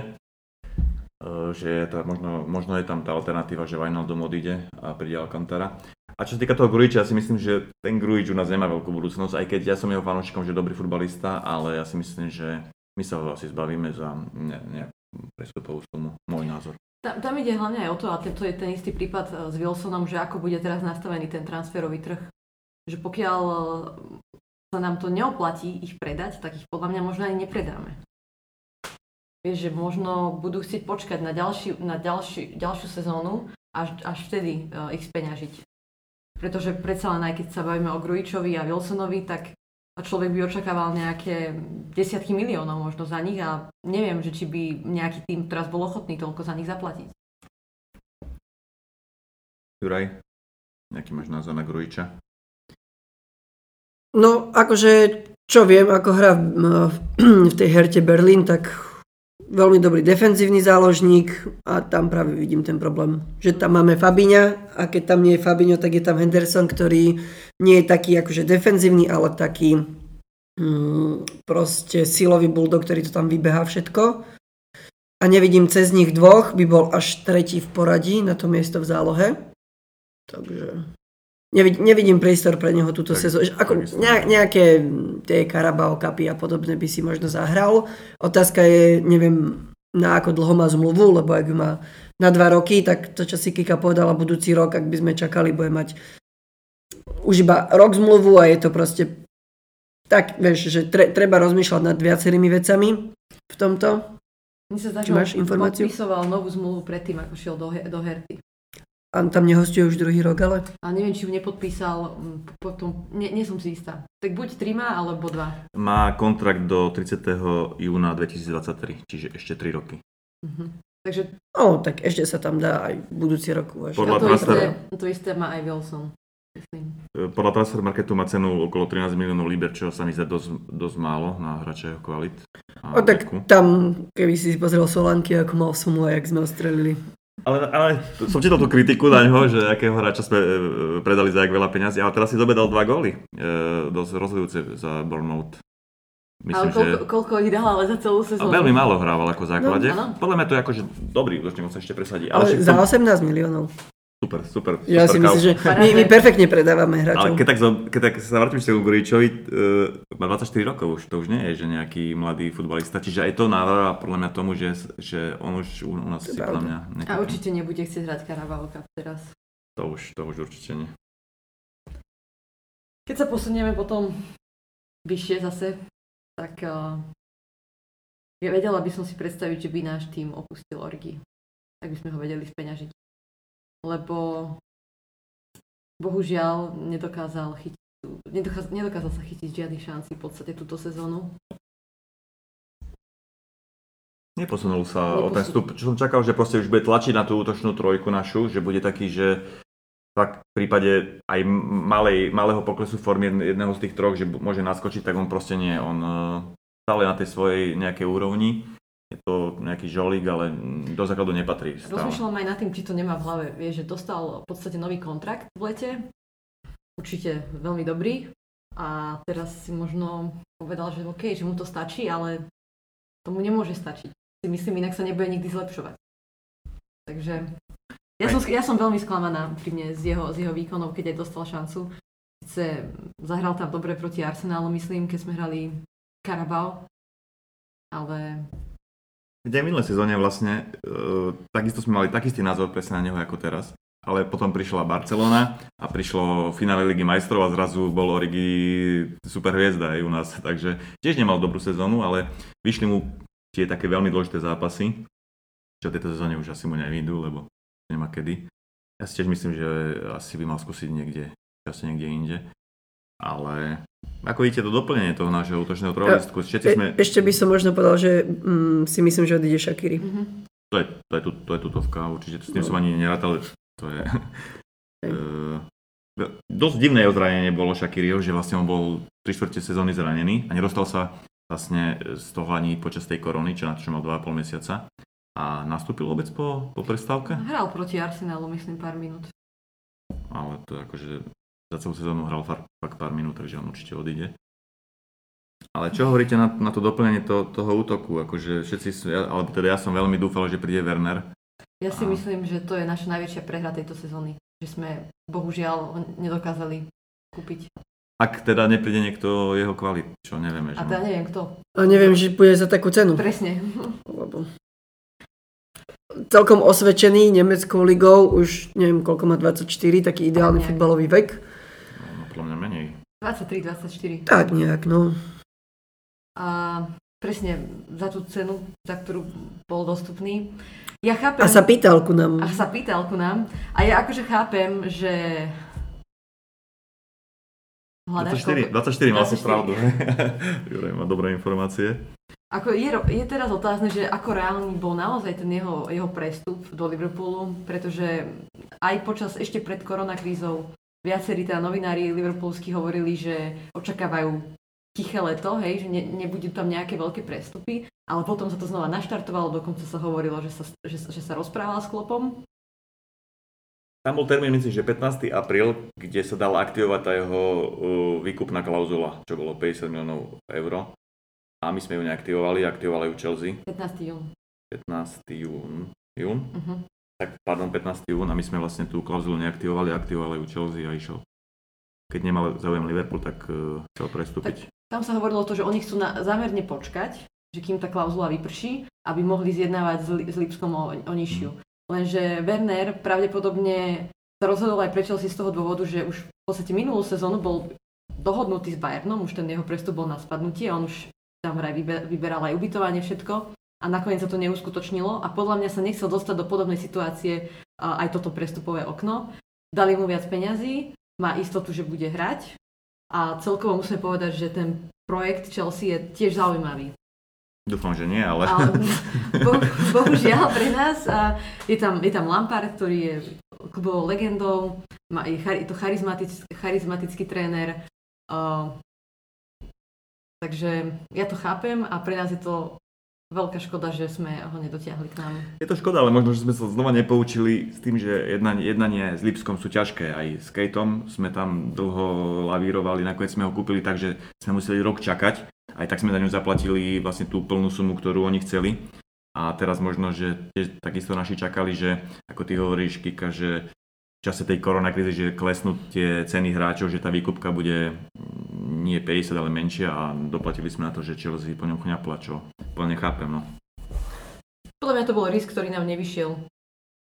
E, že je to, možno, možno je tam tá alternatíva, že Wijnaldum odíde a príde Alcantara. A čo sa týka toho Grujiča, ja si myslím, že ten Grujič u nás nemá veľkú budúcnosť, aj keď ja som jeho fanúšikom, že dobrý futbalista, ale ja si myslím, že my sa ho asi zbavíme za ne, nejakú prestupovú sumu, môj názor. Tam, tam ide hlavne aj o to, a to je ten istý prípad e, s Wilsonom, že ako bude teraz nastavený ten transferový trh. Že pokiaľ e, sa nám to neoplatí ich predať, tak ich podľa mňa možno aj nepredáme. Vieš, že možno budú chcieť počkať na, ďalší, na ďalší, ďalšiu sezónu, až, až vtedy uh, ich speňažiť. Pretože predsa len aj keď sa bavíme o Grujičovi a Wilsonovi, tak človek by očakával nejaké desiatky miliónov možno za nich a neviem, že či by nejaký tým teraz bol ochotný toľko za nich zaplatiť. Juraj, nejaký máš názor na Grujiča? No, akože, čo viem, ako hrá v tej herte Berlín, tak veľmi dobrý defenzívny záložník a tam práve vidím ten problém. Že tam máme Fabiňa a keď tam nie je Fabinho, tak je tam Henderson, ktorý nie je taký akože defenzívny, ale taký mm, proste silový bulldog, ktorý to tam vybehá všetko. A nevidím cez nich dvoch, by bol až tretí v poradí na to miesto v zálohe. Takže nevidím, nevidím priestor pre neho túto sezónu. Ako nejaké tie Carabao Cupy a podobné by si možno zahral. Otázka je, neviem, na ako dlho má zmluvu, lebo ak má na dva roky, tak to, čo si Kika povedala budúci rok, ak by sme čakali, bude mať už iba rok zmluvu a je to proste tak, vieš, že tre, treba rozmýšľať nad viacerými vecami v tomto. Mne sa že máš informáciu? podpisoval novú zmluvu predtým, ako šiel do, do Herty. A tam nehostuje už druhý rok, ale? A neviem, či ju nepodpísal potom, nie, nie som si istá. Tak buď 3 má, alebo 2. Má kontrakt do 30. júna 2023, čiže ešte 3 roky. Uh-huh. Takže... O, tak ešte sa tam dá aj budúci rok uvažiť. Podľa to, transfer... isté, to isté má aj Wilson. E, podľa transfer marketu má cenu okolo 13 miliónov liber, čo sa mi zdá dosť, dosť málo na hráča jeho kvalit. O, tak tam, keby si pozrel Solanky, ako mal sumu a jak sme ostrelili. Ale, ale som čítal tú kritiku na ňo, že akého hráča sme e, predali za jak veľa peňazí, ale teraz si zobedal dva góly. E, dosť rozhodujúce za Bournemouth. Myslím, ale koľko, že... koľko ich dal ale za celú sezónu? veľmi málo hrával ako základe. No, Podľa mňa to je akože dobrý, už sa ešte presadí. Ale, ale za 18 miliónov. Super, super. Ja super si myslím, že my, my perfektne predávame hráčov. Ale keď tak, keď tak sa vrátim ešte k Guričovi, uh, má 24 rokov už, to už nie je, že nejaký mladý futbalista, čiže aj to národa podľa mňa tomu, že, že on už u, u nás si podľa mňa nekúpim. A určite nebude chcieť hrať Carabao Cup teraz. To už, to už určite nie. Keď sa posunieme potom vyššie zase, tak uh, ja vedela by som si predstaviť, že by náš tým opustil Orgy. Tak by sme ho vedeli speňažiť lebo bohužiaľ nedokázal chytiť nedokázal, nedokázal sa chytiť žiadny šanci v podstate túto sezónu. Neposunul sa Neposunul. o ten stup. Čo som čakal, že proste už bude tlačiť na tú útočnú trojku našu, že bude taký, že tak v prípade aj malej, malého poklesu formy jedného z tých troch, že môže naskočiť, tak on proste nie. On eh, stále na tej svojej nejakej úrovni je to nejaký žolík, ale do základu nepatrí. Rozmýšľam aj nad tým, či to nemá v hlave. Vieš, že dostal v podstate nový kontrakt v lete, určite veľmi dobrý a teraz si možno povedal, že OK, že mu to stačí, ale tomu nemôže stačiť. Si myslím, inak sa nebude nikdy zlepšovať. Takže ja som, ja som veľmi sklamaná pri mne z jeho, z jeho výkonov, keď aj dostal šancu. Sice zahral tam dobre proti Arsenálu, myslím, keď sme hrali Carabao, ale kde minulé sezóne vlastne, uh, takisto sme mali taký názor presne na neho ako teraz. Ale potom prišla Barcelona a prišlo finále Ligy majstrov a zrazu bol Origi super hviezda aj u nás. <laughs> Takže tiež nemal dobrú sezónu, ale vyšli mu tie také veľmi dôležité zápasy, čo tejto sezóne už asi mu nevídu, lebo nemá kedy. Ja si tiež myslím, že asi by mal skúsiť niekde, časte niekde inde. Ale ako vidíte to doplnenie toho nášho útočného trojlistku? Všetci sme... E, ešte by som možno povedal, že mm, si myslím, že odíde Shakiri. Mm-hmm. To je, to je, to je tutovka, určite s tým no. som ani nerátal. To je... uh, dosť divné jeho zranenie bolo Shakiriho, že vlastne on bol 3 čtvrte sezóny zranený a nedostal sa vlastne z toho ani počas tej korony, čo na čo mal 2,5 mesiaca. A nastúpil vôbec po, po prestávke? Hral proti Arsenalu, myslím, pár minút. Ale to akože za celú sezónu hral fakt, pár minút, takže on určite odíde. Ale čo hovoríte na, na to doplnenie to, toho útoku? Akože všetci sú, ja, alebo teda ja som veľmi dúfal, že príde Werner. Ja si a... myslím, že to je naša najväčšia prehra tejto sezóny. Že sme bohužiaľ nedokázali kúpiť. Ak teda nepríde niekto jeho kvalit, čo nevieme. Že a teda neviem kto. A neviem, že bude za takú cenu. Presne. Lebo celkom osvedčený nemeckou ligou, už neviem koľko má 24, taký ideálny futbalový vek. Podľa mňa menej. 23, 24. Tak nejak, no. A presne za tú cenu, za ktorú bol dostupný. Ja chápem... A sa pýtal ku nám. A sa pýtal ku nám. A ja akože chápem, že 24, 24 mal som pravdu. <laughs> Juraj má dobré informácie. Ako je, je teraz otázne, že ako reálny bol naozaj ten jeho, jeho prestup do Liverpoolu, pretože aj počas ešte pred koronakrízou viacerí teda novinári liverpoolskí hovorili, že očakávajú tiché leto, hej, že ne, nebudú tam nejaké veľké prestupy, ale potom sa to znova naštartovalo, dokonca sa hovorilo, že sa, že, že sa rozprával s Klopom tam bol termín, myslím, že 15. apríl, kde sa dala aktivovať tá jeho uh, výkupná klauzula, čo bolo 50 miliónov eur. A my sme ju neaktivovali, aktivovali ju Chelsea. 15. jún. 15. jún. jún? Uh-huh. Tak, pardon, 15. jún a my sme vlastne tú klauzulu neaktivovali, aktivovali ju Chelsea a išiel. Keď nemal záujem Liverpool, tak uh, chcel prestúpiť. Tak, tam sa hovorilo to, že oni chcú na, zámerne počkať, že kým tá klauzula vyprší, aby mohli zjednávať s, s Lipskom o, o nižšiu. Mm. Lenže Werner pravdepodobne sa rozhodol aj pre Chelsea z toho dôvodu, že už v podstate minulú sezónu bol dohodnutý s Bayernom, už ten jeho prestup bol na spadnutie, on už tam vraj vyberal aj ubytovanie, všetko a nakoniec sa to neuskutočnilo a podľa mňa sa nechcel dostať do podobnej situácie aj toto prestupové okno. Dali mu viac peňazí, má istotu, že bude hrať a celkovo musíme povedať, že ten projekt Chelsea je tiež zaujímavý. Dúfam, že nie, ale... ale bo, bohužiaľ pre nás a je, tam, je tam Lampard, ktorý je klubovou legendou, má, je, je to charizmatický, charizmatický tréner. Uh, takže ja to chápem a pre nás je to veľká škoda, že sme ho nedotiahli k nám. Je to škoda, ale možno, že sme sa znova nepoučili s tým, že jednanie, jednanie s Lipskom sú ťažké. Aj s Kejtom sme tam dlho lavírovali, nakoniec sme ho kúpili tak, že sme museli rok čakať aj tak sme za ňu zaplatili vlastne tú plnú sumu, ktorú oni chceli. A teraz možno, že takisto naši čakali, že ako ty hovoríš, Kika, že v čase tej koronakrízy, že klesnú tie ceny hráčov, že tá výkupka bude mm, nie 50, ale menšia a doplatili sme na to, že Chelsea po ňom chňapla, čo plne chápem. No. Podľa mňa to bol risk, ktorý nám nevyšiel.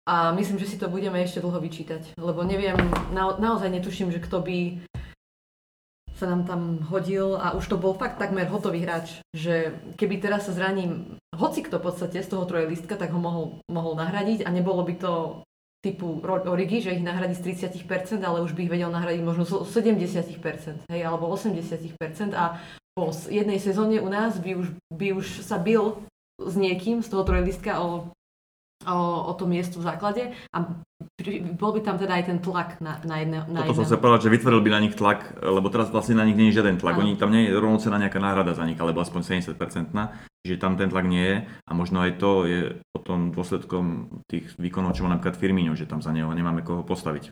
A myslím, že si to budeme ešte dlho vyčítať, lebo neviem, na, naozaj netuším, že kto by sa nám tam hodil a už to bol fakt takmer hotový hráč, že keby teraz sa zraním hoci kto v podstate z toho trojlistka, tak ho mohol, mohol nahradiť a nebolo by to typu Origi, že ich nahradí z 30%, ale už by ich vedel nahradiť možno z 70%, hej, alebo 80% a po jednej sezóne u nás by už, by už sa bil s niekým z toho trojlistka o o, o to miesto v základe a bol by tam teda aj ten tlak na, na jedné. Na Toto som sa povedal, že vytvoril by na nich tlak, lebo teraz vlastne na nich nie je žiaden tlak. Ano. Oni tam nie je rovnocená nejaká náhrada za nich, alebo aspoň 70%, že tam ten tlak nie je a možno aj to je potom dôsledkom tých výkonov, čo má napríklad Firmino, že tam za neho nemáme koho postaviť.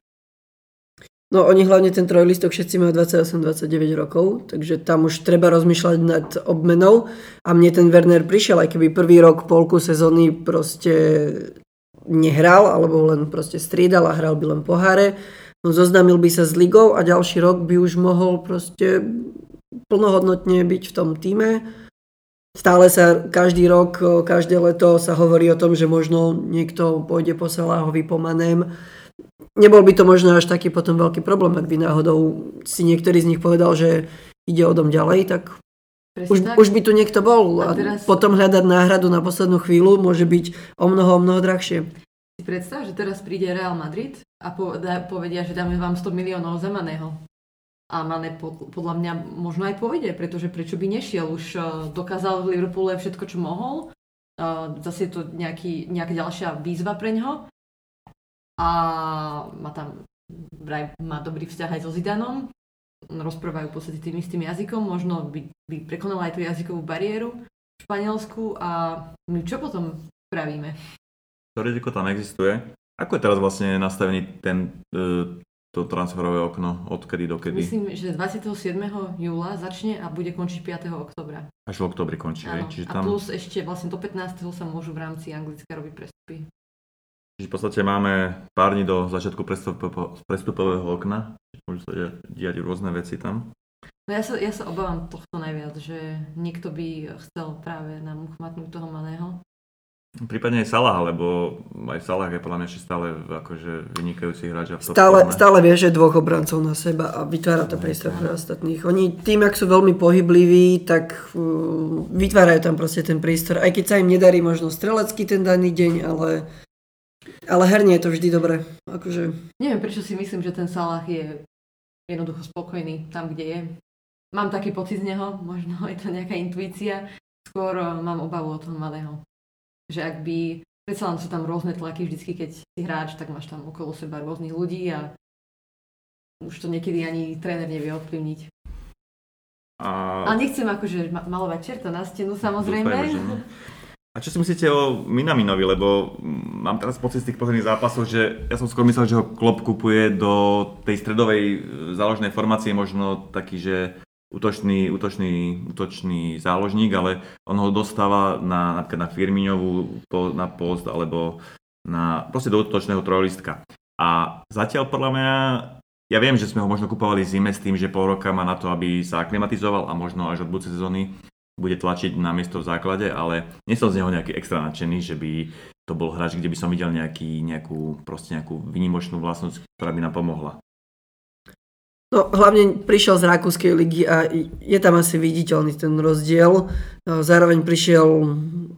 No oni hlavne ten trojlistok všetci majú 28-29 rokov, takže tam už treba rozmýšľať nad obmenou. A mne ten Werner prišiel, aj keby prvý rok, polku sezóny proste nehral, alebo len proste striedal a hral by len poháre, no zoznámil by sa s ligou a ďalší rok by už mohol proste plnohodnotne byť v tom týme. Stále sa každý rok, každé leto sa hovorí o tom, že možno niekto pôjde po Salahovi, po Manem, nebol by to možno až taký potom veľký problém, ak by náhodou si niektorý z nich povedal, že ide o dom ďalej, tak už, tak. už by tu niekto bol a, a teraz... potom hľadať náhradu na poslednú chvíľu môže byť o mnoho, o mnoho drahšie. Si predstav, že teraz príde Real Madrid a povedia, že dáme vám 100 miliónov za Maného. A Mane podľa mňa možno aj povede, pretože prečo by nešiel, už uh, dokázal v Liverpoole všetko, čo mohol. Uh, zase je to nejaký, nejaká ďalšia výzva pre ňoho a má tam vraj má dobrý vzťah aj so Zidanom, rozprávajú v podstate tým istým jazykom, možno by, by prekonala aj tú jazykovú bariéru v Španielsku a my čo potom spravíme? To riziko tam existuje. Ako je teraz vlastne nastavený ten, e, to transferové okno, odkedy do kedy? Myslím, že 27. júla začne a bude končiť 5. oktobra. Až v oktobri končí? Áno. Čiže A tam, plus ešte vlastne do 15. sa môžu v rámci Anglicka robiť prestupy. Čiže v podstate máme pár dní do začiatku prestupo- prestupového okna. Môžu sa diať, rôzne veci tam. No ja sa, ja sa obávam tohto najviac, že niekto by chcel práve nám uchmatnúť toho Maného. Prípadne aj Salah, lebo aj Salah je podľa mňa ešte stále akože vynikajúci hráč. a Stále, forme. stále vie, že dvoch obrancov na seba a vytvára to priestor pre ostatných. Oni tým, ak sú veľmi pohybliví, tak uh, vytvárajú tam proste ten priestor. Aj keď sa im nedarí možno strelecky ten daný deň, ale, ale herne je to vždy dobre. Akože, Neviem, prečo si myslím, že ten Salah je jednoducho spokojný tam, kde je. Mám taký pocit z neho, možno je to nejaká intuícia. Skôr eh, mám obavu od toho malého. Že ak by, predsa len sú tam rôzne tlaky vždycky, keď si hráč, tak máš tam okolo seba rôznych ľudí a už to niekedy ani tréner nevie ovplyvniť. A Ale nechcem akože ma- malovať čerta na stenu samozrejme. Dúfajme. <laughs> A čo si myslíte o Minaminovi, lebo mám teraz pocit z tých posledných zápasov, že ja som skôr myslel, že ho Klopp kupuje do tej stredovej e, záložnej formácie možno taký, že útočný, útočný, útočný záložník, ale on ho dostáva na, napríklad na Firmiňovú na post alebo na, proste do útočného trojlistka. A zatiaľ podľa mňa, ja viem, že sme ho možno kupovali zime s tým, že pol roka má na to, aby sa aklimatizoval a možno až od budúcej sezóny bude tlačiť na miesto v základe, ale nie som z neho nejaký extra nadšený, že by to bol hráč, kde by som videl nejaký, nejakú, proste nejakú výnimočnú vlastnosť, ktorá by nám pomohla. No, hlavne prišiel z Rakúskej ligy a je tam asi viditeľný ten rozdiel. No, Zároveň prišiel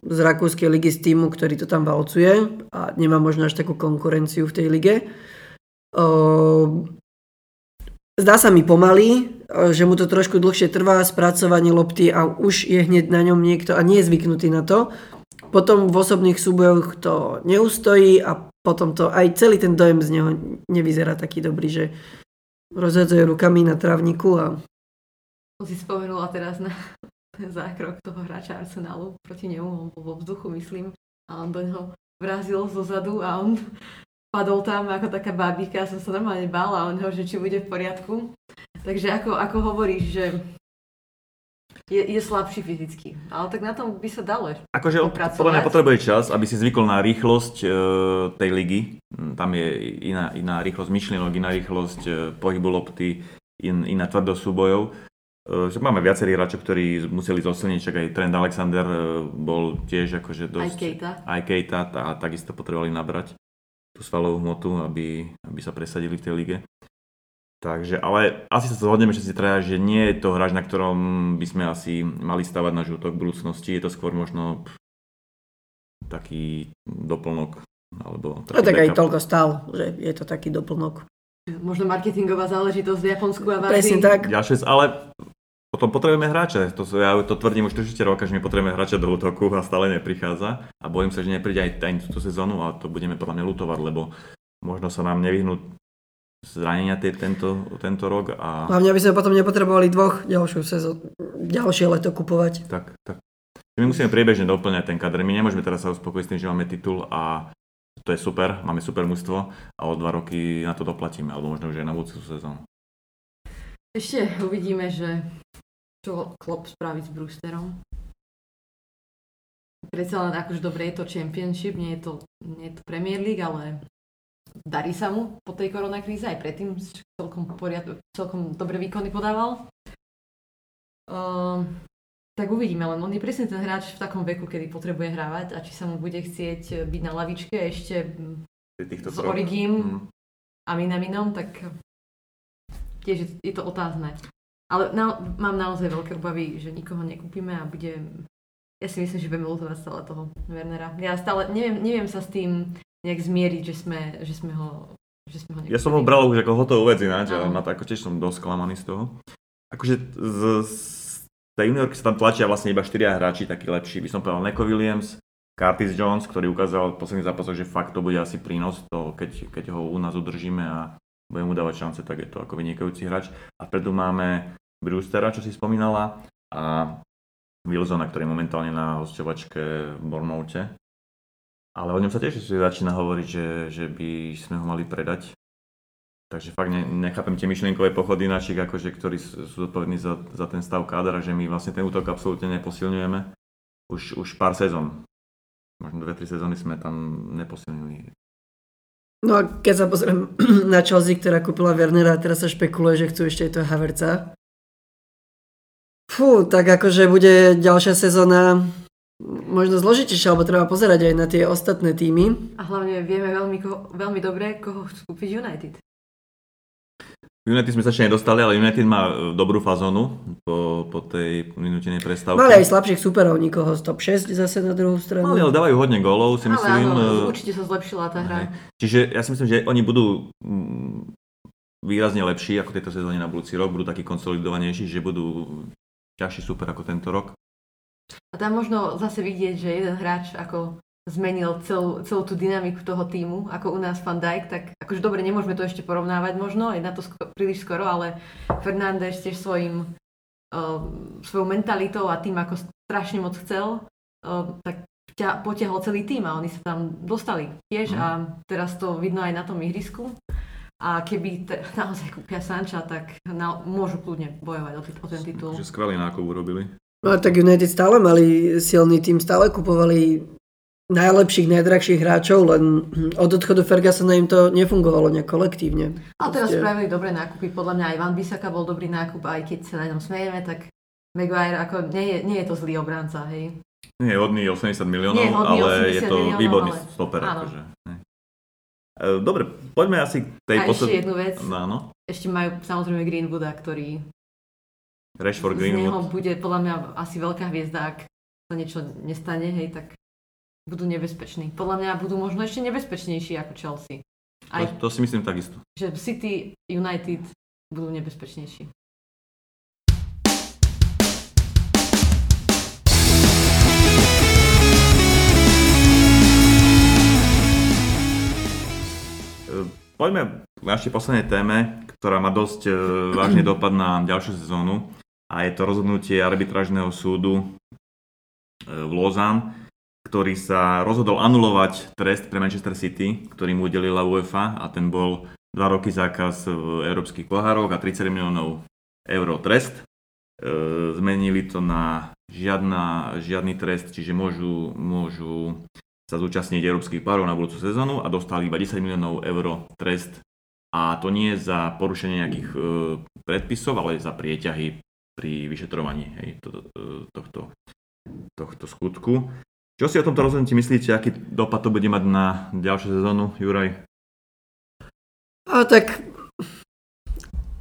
z Rakúskej ligy z týmu, ktorý to tam valcuje a nemá možno až takú konkurenciu v tej lige. Ehm, Zdá sa mi pomaly, že mu to trošku dlhšie trvá, spracovanie lopty a už je hneď na ňom niekto a nie je zvyknutý na to. Potom v osobných súbojoch to neustojí a potom to aj celý ten dojem z neho nevyzerá taký dobrý, že rozhadzuje rukami na trávniku a si spomenula teraz na zákrok toho hráča Arsenalu proti nemu, on bol vo vzduchu, myslím, a on do neho vrazil zo zadu a on padol tam ako taká bábika, som sa normálne bála o neho, že či bude v poriadku. Takže ako, ako hovoríš, že je, je slabší fyzicky, ale tak na tom by sa dalo. Akože on podľa mňa potrebuje čas, aby si zvykol na rýchlosť e, tej ligy. Mm, Tam je iná, iná rýchlosť myšlienok, iná rýchlosť e, pohybu lopty, in, iná tvrdosť súbojov. Že máme viacerých hráčov, ktorí museli zosilniť, čak aj Trent Alexander e, bol tiež akože Aj dosť... Kejta. Aj Kejta a takisto potrebovali nabrať tú svalovú hmotu, aby, aby sa presadili v tej lige. Takže, ale asi sa zhodneme všetci traja, že nie je to hráč, na ktorom by sme asi mali stavať na žútok v budúcnosti. Je to skôr možno pff, taký doplnok. Alebo no, taký tak aj toľko stál, že je to taký doplnok. Možno marketingová záležitosť v Japonsku a v. Presne tak. Ďalšia vec, ale potom potrebujeme hráča. To, ja to tvrdím už 3 roka, že my potrebujeme hráča do útoku a stále neprichádza. A bojím sa, že nepríde aj, aj túto sezónu a to budeme podľa mňa lutovať, lebo možno sa nám nevyhnú zranenia tie, tento, tento rok a Hlavne, aby sme potom nepotrebovali dvoch ďalšiu sezónu, ďalšie leto kupovať. tak, tak. My musíme priebežne doplňať ten kader. My nemôžeme teraz sa uspokojiť s tým, že máme titul a to je super, máme super mužstvo a o dva roky na to doplatíme, alebo možno už aj na budúcu sezónu. Ešte uvidíme, že čo Klopp spraví s Brewsterom. Predsa len akože dobre je to Championship, nie je to, nie je to Premier League, ale darí sa mu po tej koronakríze, aj predtým celkom, poriad, celkom dobre výkony podával. Um, tak uvidíme, len on je presne ten hráč v takom veku, kedy potrebuje hrávať a či sa mu bude chcieť byť na lavičke ešte týchto s Origim Mm. a Minaminom, tak tiež je to otázne. Ale na, mám naozaj veľké obavy, že nikoho nekúpime a bude... Ja si myslím, že budeme lutovať stále toho Wernera. Ja stále neviem, neviem sa s tým nejak zmieriť, že sme, že sme ho že sme ho Ja som ho bral už ako hotovú vec ináč a Áno. na to ako tiež som dosť sklamaný z toho. Akože z, z tej juniorky sa tam tlačia vlastne iba štyria hráči, takí lepší. By som povedal Neko Williams, Curtis Jones, ktorý ukázal v posledných zápasoch, že fakt to bude asi prínos, to, keď, keď ho u nás udržíme a budem mu dávať šance, tak je to ako vynikajúci hráč. A predu máme Brewstera, čo si spomínala, a Wilsona, ktorý je momentálne na hostovačke v Bournemouthe. Ale o ňom sa tiež začína hovoriť, že, že by sme ho mali predať. Takže fakt ne, nechápem tie myšlienkové pochody našich, akože, ktorí sú zodpovední za, za ten stav kádra, že my vlastne ten útok absolútne neposilňujeme. Už, už pár sezón. Možno dve, tri sezóny sme tam neposilnili. No a keď sa pozriem <clears throat> na Chelsea, ktorá kúpila Wernera a teraz sa špekuluje, že chcú ešte aj toho Haverca. Fú, tak akože bude ďalšia sezóna možno zložitejšie, alebo treba pozerať aj na tie ostatné týmy. A hlavne vieme veľmi, koho, veľmi dobre, koho chcú kúpiť United. United sme sa ešte nedostali, ale United má e, dobrú fazónu po, po tej minútenej prestávke. Mali aj slabších superov, nikoho z top 6 zase na druhú stranu. Mali, ale dávajú hodne gólov, si myslím. Ale áno, určite sa zlepšila tá hra. Čiže ja si myslím, že oni budú mm, výrazne lepší ako tejto sezóne na budúci rok, budú takí konsolidovanejší, že budú ťažší super ako tento rok. A tam možno zase vidieť, že jeden hráč ako zmenil celú, celú tú dynamiku toho týmu, ako u nás Van Dijk, tak akože dobre, nemôžeme to ešte porovnávať možno, je na to sko- príliš skoro, ale Fernández tiež svojim, uh, svojou mentalitou a tým, ako strašne moc chcel, uh, tak ťa, potiahol celý tým a oni sa tam dostali tiež mm. a teraz to vidno aj na tom ihrisku. A keby te, <laughs> naozaj kúpia Sanča, tak na, môžu kľudne bojovať o, t- o ten titul. Takže skvelý nákup urobili. No a tak United stále mali silný tým, stále kupovali najlepších, najdrahších hráčov, len od odchodu Fergusona im to nefungovalo nejak kolektívne. Ale teraz Proste... spravili dobré nákupy, podľa mňa aj Van Bissaka bol dobrý nákup, aj keď sa na ňom smejeme, tak Maguire ako nie je, nie je to zlý obranca, hej. Nie je hodný 80 miliónov, nie, ale 80 je to miliónov, výborný ale... stoper. Akože. E, dobre, poďme asi k tej poslednej... ešte jednu vec. No, áno. Ešte majú samozrejme Greenwooda, ktorý Rashford Greenwood. Z neho bude podľa mňa asi veľká hviezda, ak sa niečo nestane, hej, tak budú nebezpeční. Podľa mňa budú možno ešte nebezpečnejší ako Chelsea. Aj, to, to si myslím takisto. Že City, United budú nebezpečnejší. Poďme k našej poslednej téme, ktorá má dosť e, vážny <clears throat> dopad na ďalšiu sezónu a je to rozhodnutie arbitrážneho súdu e, v Lausanne, ktorý sa rozhodol anulovať trest pre Manchester City, ktorý mu udelila UEFA a ten bol 2 roky zákaz v európskych pohároch a 30 miliónov eur trest. E, zmenili to na žiadna, žiadny trest, čiže môžu, môžu sa zúčastniť európskych párov na budúcu sezónu a dostali iba 10 miliónov eur trest. A to nie za porušenie nejakých e, predpisov, ale za prieťahy pri vyšetrovaní hej, to, to, tohto, tohto skutku. Čo si o tomto rozhodnutí myslíte, aký dopad to bude mať na ďalšiu sezónu, Juraj? A tak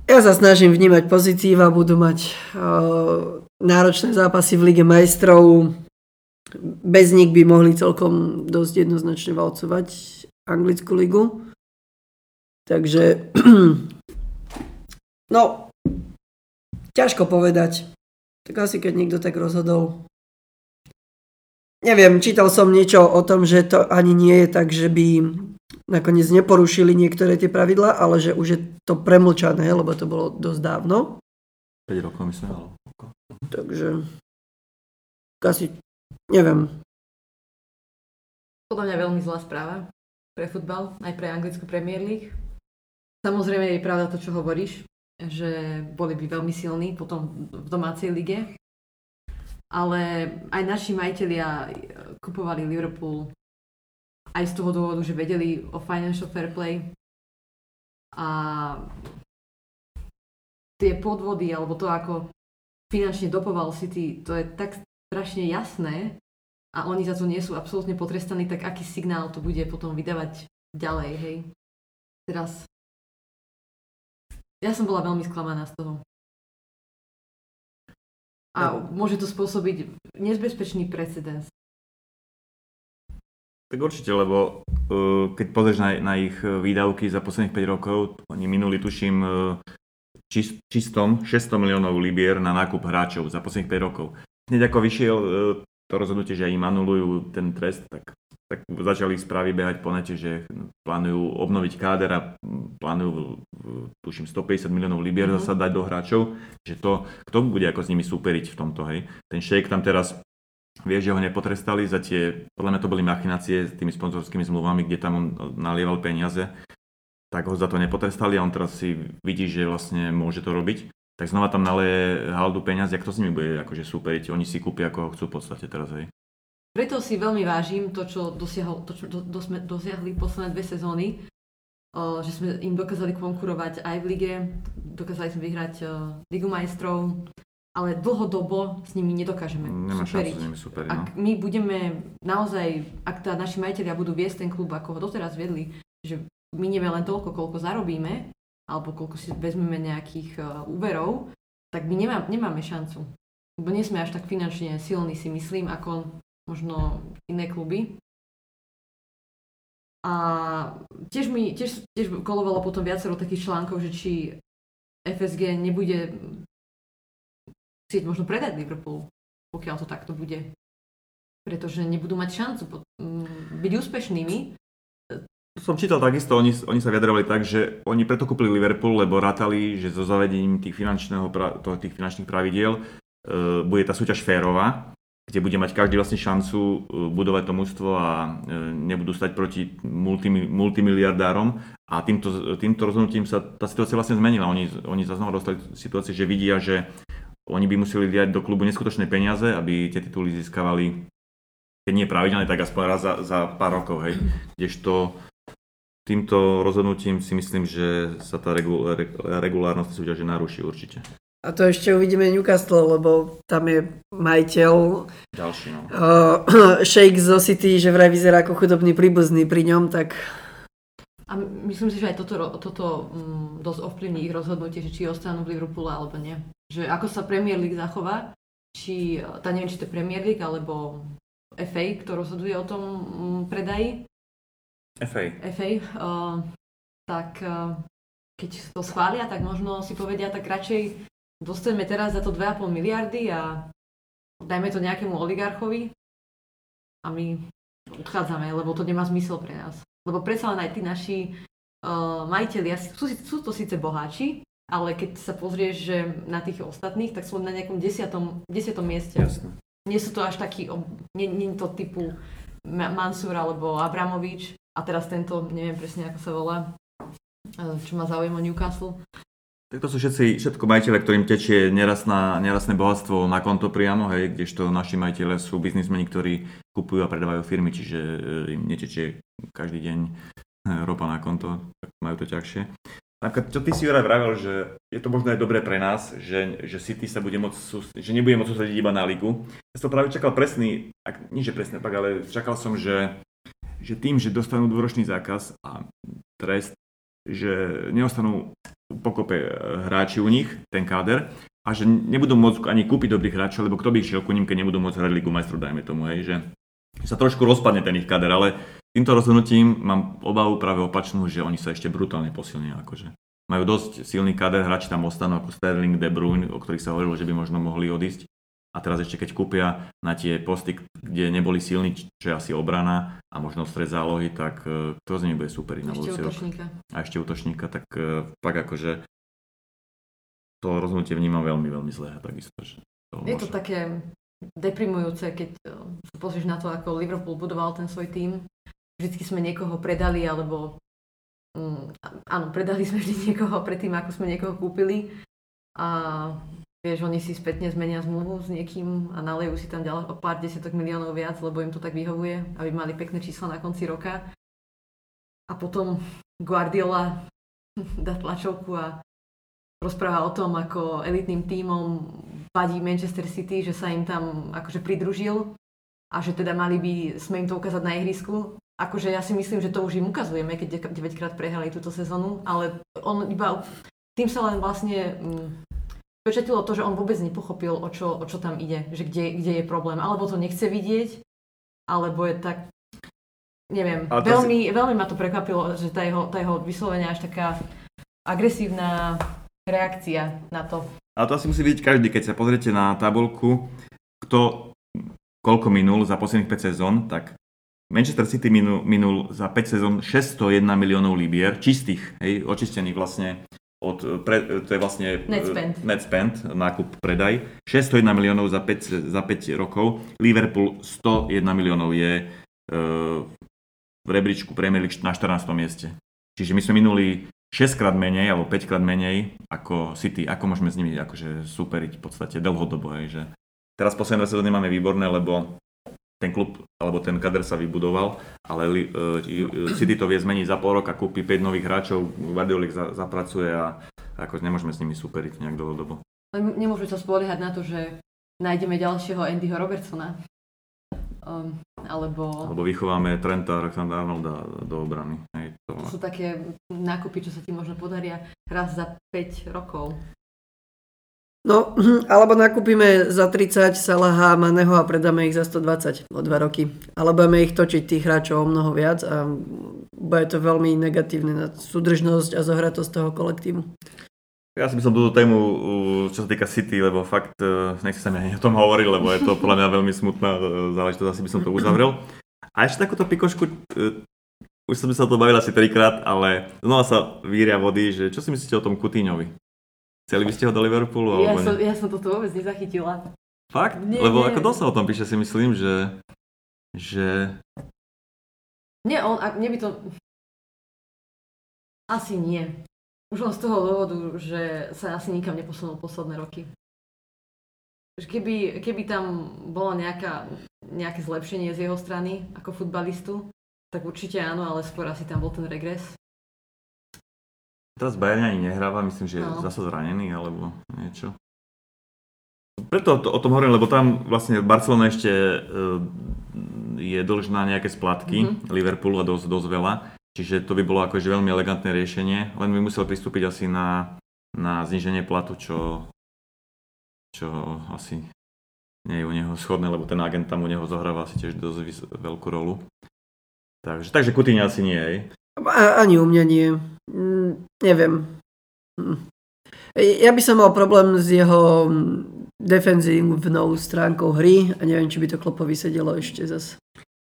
ja sa snažím vnímať pozitíva, budú mať uh, náročné zápasy v Lige majstrov. Bez nich by mohli celkom dosť jednoznačne valcovať anglickú ligu. Takže <clears throat> no, Ťažko povedať. Tak asi keď niekto tak rozhodol. Neviem, čítal som niečo o tom, že to ani nie je tak, že by nakoniec neporušili niektoré tie pravidlá, ale že už je to premlčané, lebo to bolo dosť dávno. 5 rokov myslím, ale... Takže asi neviem. Podľa mňa veľmi zlá správa pre futbal, aj pre anglickú Premier League. Samozrejme je pravda to, čo hovoríš, že boli by veľmi silní potom v domácej lige. Ale aj naši majiteľia kupovali Liverpool aj z toho dôvodu, že vedeli o financial fair play. A tie podvody, alebo to, ako finančne dopoval City, to je tak strašne jasné a oni za to nie sú absolútne potrestaní, tak aký signál to bude potom vydávať ďalej, hej? Teraz ja som bola veľmi sklamaná z toho. A no. môže to spôsobiť nezbezpečný precedens. Tak určite, lebo uh, keď pozrieš na, na ich výdavky za posledných 5 rokov, oni minuli, tuším, uh, čist, čistom 600 miliónov libier na nákup hráčov za posledných 5 rokov. Hneď ako vyšiel uh, to rozhodnutie, že im anulujú ten trest, tak, tak začali správy behať po nete, že plánujú obnoviť káder a plánujú, tuším, 150 miliónov libier mm-hmm. zasa dať do hráčov, že to, kto bude ako s nimi superiť v tomto, hej. Ten Shake tam teraz vie, že ho nepotrestali za tie, podľa mňa to boli machinácie s tými sponzorskými zmluvami, kde tam on nalieval peniaze, tak ho za to nepotrestali a on teraz si vidí, že vlastne môže to robiť tak znova tam naleje haldu peniaz, jak to s nimi bude akože superiť, oni si kúpia ako chcú v podstate teraz, hej. Preto si veľmi vážim to, čo, dosiahol, to, čo do, do sme dosiahli posledné dve sezóny, že sme im dokázali konkurovať aj v lige, dokázali sme vyhrať uh, Ligu majstrov, ale dlhodobo s nimi nedokážeme Nemá superiť. S nimi superiť no. Ak my budeme naozaj, ak tá naši majiteľia budú viesť ten klub, ako ho doteraz viedli, že minieme len toľko, koľko zarobíme, alebo koľko si vezmeme nejakých uh, úverov, tak my nemá, nemáme šancu. Lebo nie sme až tak finančne silní, si myslím, ako možno iné kluby. A tiež mi tiež, tiež kolovalo potom viacero takých článkov, že či FSG nebude chcieť možno predať Liverpool, pokiaľ to takto bude. Pretože nebudú mať šancu byť úspešnými som čítal takisto, oni, oni sa vyjadrovali tak, že oni preto kúpili Liverpool, lebo rátali, že so zavedením tých, finančného, tých finančných pravidiel uh, bude tá súťaž férová, kde bude mať každý vlastne šancu uh, budovať to mužstvo a uh, nebudú stať proti multi, multimiliardárom. A týmto, týmto rozhodnutím sa tá situácia vlastne zmenila. Oni, oni sa dostali situácie, že vidia, že oni by museli dať do klubu neskutočné peniaze, aby tie tituly získavali keď nie pravidelne, tak aspoň raz za, za pár rokov, hej. Kdežto týmto rozhodnutím si myslím, že sa tá regu, regulárnosť súťaže naruší určite. A to ešte uvidíme Newcastle, lebo tam je majiteľ Ďalší, no. <clears throat> uh, Shake zo City, že vraj vyzerá ako chudobný príbuzný pri ňom, tak... A myslím si, že aj toto, toto um, dosť ovplyvní ich rozhodnutie, že či ostanú v Liverpoole alebo nie. Že ako sa Premier League zachová, či, tá neviem, či to je Premier League alebo FA, kto rozhoduje o tom um, predaji, FA. FA, uh, tak uh, keď to schvália, tak možno si povedia, tak radšej dostaneme teraz za to 2,5 miliardy a dajme to nejakému oligarchovi a my odchádzame, lebo to nemá zmysel pre nás. Lebo predsa len aj tí naši uh, majiteľia sú, sú to síce boháči, ale keď sa pozrieš že na tých ostatných, tak sú na nejakom desiatom, desiatom mieste. Jasne. Nie sú to až takí, nie, nie to typu Mansur alebo Abramovič, a teraz tento, neviem presne ako sa volá, e, čo má záujem o Newcastle. Tak to sú všetci, všetko majiteľe, ktorým tečie nerastná, nerastné bohatstvo na konto priamo, hej, kdežto naši majiteľe sú biznismeni, ktorí kupujú a predávajú firmy, čiže e, im netečie každý deň e, ropa na konto, tak majú to ťažšie. Napríklad, čo ty si Juraj vravel, že je to možno aj dobré pre nás, že, že City sa bude môcť, že nebude môcť sústrediť iba na ligu. Ja som práve čakal presný, ak, nie že presný, pak, ale čakal som, že že tým, že dostanú dvoročný zákaz a trest, že neostanú pokope e, hráči u nich, ten káder, a že nebudú môcť ani kúpiť dobrých hráčov, lebo kto by išiel ku ním, keď nebudú môcť hrať Ligu majstrov, dajme tomu, hej, že sa trošku rozpadne ten ich kader, ale týmto rozhodnutím mám obavu práve opačnú, že oni sa ešte brutálne posilnia. Akože. Majú dosť silný kader, hráči tam ostanú ako Sterling, De Bruyne, o ktorých sa hovorilo, že by možno mohli odísť a teraz ešte keď kúpia na tie posty, kde neboli silní, čo je asi obrana a možno stred zálohy, tak kto z nich bude superiť na budúci rok. A ešte útočníka, tak uh, pak akože to rozhodnutie vnímam veľmi, veľmi zlé. Takisto, že to je to také deprimujúce, keď uh, sa pozrieš na to, ako Liverpool budoval ten svoj tím. Vždycky sme niekoho predali, alebo um, áno, predali sme vždy <laughs> niekoho predtým, ako sme niekoho kúpili. A Vieš, oni si spätne zmenia zmluvu s niekým a nalejú si tam ďalej o pár desiatok miliónov viac, lebo im to tak vyhovuje, aby mali pekné čísla na konci roka. A potom Guardiola <laughs> dá tlačovku a rozpráva o tom, ako elitným tímom vadí Manchester City, že sa im tam akože pridružil a že teda mali by sme im to ukázať na ihrisku. Akože ja si myslím, že to už im ukazujeme, keď 9 krát prehrali túto sezónu, ale on iba tým sa len vlastne pečetilo to, že on vôbec nepochopil, o čo, o čo tam ide, že kde, kde je problém. Alebo to nechce vidieť, alebo je tak, neviem, veľmi, si... veľmi ma to prekvapilo, že tá jeho, tá jeho vyslovenia až taká agresívna reakcia na to. Ale to asi musí vidieť každý, keď sa pozriete na tabulku, kto koľko minul za posledných 5 sezón, tak Manchester City minul, minul za 5 sezón 601 miliónov libier, čistých, hej, očistených vlastne od, pre, to je vlastne net spend. net spend, nákup, predaj. 601 miliónov za 5, za 5 rokov. Liverpool 101 miliónov je uh, v rebríčku Premier League na 14. mieste. Čiže my sme minuli 6 krát menej alebo 5 krát menej ako City. Ako môžeme s nimi akože superiť v podstate dlhodobo. Hej, že teraz posledné sezóny máme výborné, lebo ten klub alebo ten kader sa vybudoval, ale uh, City to vie zmeniť za pol roka, kúpi 5 nových hráčov, Guardiolik za, zapracuje a ako nemôžeme s nimi superiť nejak dlhodobo. Nemôžeme sa spoliehať na to, že nájdeme ďalšieho Andyho Robertsona. Um, alebo... Alebo vychováme Trenta Alexandra Arnolda do obrany. Hej, to... to sú také nákupy, čo sa ti možno podaria raz za 5 rokov. No, alebo nakúpime za 30 Salaha Maneho a predáme ich za 120 o 2 roky. Alebo budeme ich točiť tých hráčov o mnoho viac a bude to veľmi negatívne na súdržnosť a zohratosť toho kolektívu. Ja si by som túto tému, čo sa týka City, lebo fakt, e, nechci sa mi ani o tom hovoriť, lebo je to podľa mňa veľmi smutná e, záležitosť, asi by som to uzavrel. A ešte takúto pikošku, e, už som sa to bavil asi trikrát, ale znova sa víria vody, že čo si myslíte o tom Kutíňovi? Chceli by ste ho do Liverpoolu? Ja, som, ja som toto vôbec nezachytila. Fakt? Nie, Lebo nie. ako dosť o tom píše si myslím, že... že... Nie, on, a, mne by to... Asi nie. Už len z toho dôvodu, že sa asi nikam neposunul posledné roky. Keby, keby tam bolo nejaká, nejaké zlepšenie z jeho strany ako futbalistu, tak určite áno, ale skôr asi tam bol ten regres. Teraz Bayern ani nehráva, myslím, že je no. zase zranený alebo niečo. Preto to, o tom hovorím, lebo tam vlastne Barcelona ešte uh, je dlžná nejaké splatky, mm-hmm. Liverpoolu a dosť, dosť veľa. Čiže to by bolo akože veľmi elegantné riešenie, len by musel pristúpiť asi na, na zníženie platu, čo, čo asi nie je u neho schodné, lebo ten agent tam u neho zohráva asi tiež dosť veľkú rolu. Takže, takže Coutinho asi nie, Ani u mňa nie. Mm, neviem. Hm. Ja by som mal problém s jeho mm, defenzívnou stránkou hry a neviem, či by to Klopovi sedelo ešte zase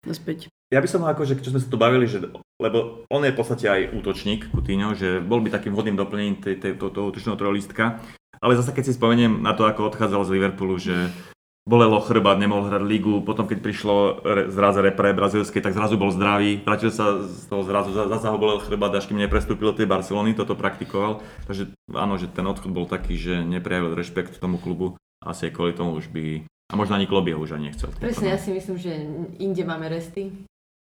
naspäť. Ja by som akože, čo sme sa tu bavili, že, lebo on je v podstate aj útočník Coutinho, že bol by takým vhodným doplnením toho útočného trojlistka, ale zase keď si spomeniem na to, ako odchádzal z Liverpoolu, že bolelo chrbát, nemohol hrať ligu, potom keď prišlo zraz repre brazilské, tak zrazu bol zdravý, vrátil sa z toho zrazu, zase ho bolel chrbát, až kým neprestúpil do tej Barcelony, toto praktikoval. Takže áno, že ten odchod bol taký, že neprejavil rešpekt tomu klubu, asi aj kvôli tomu už by, a možno ani klub už ani nechcel. Presne, ja si myslím, že inde máme resty,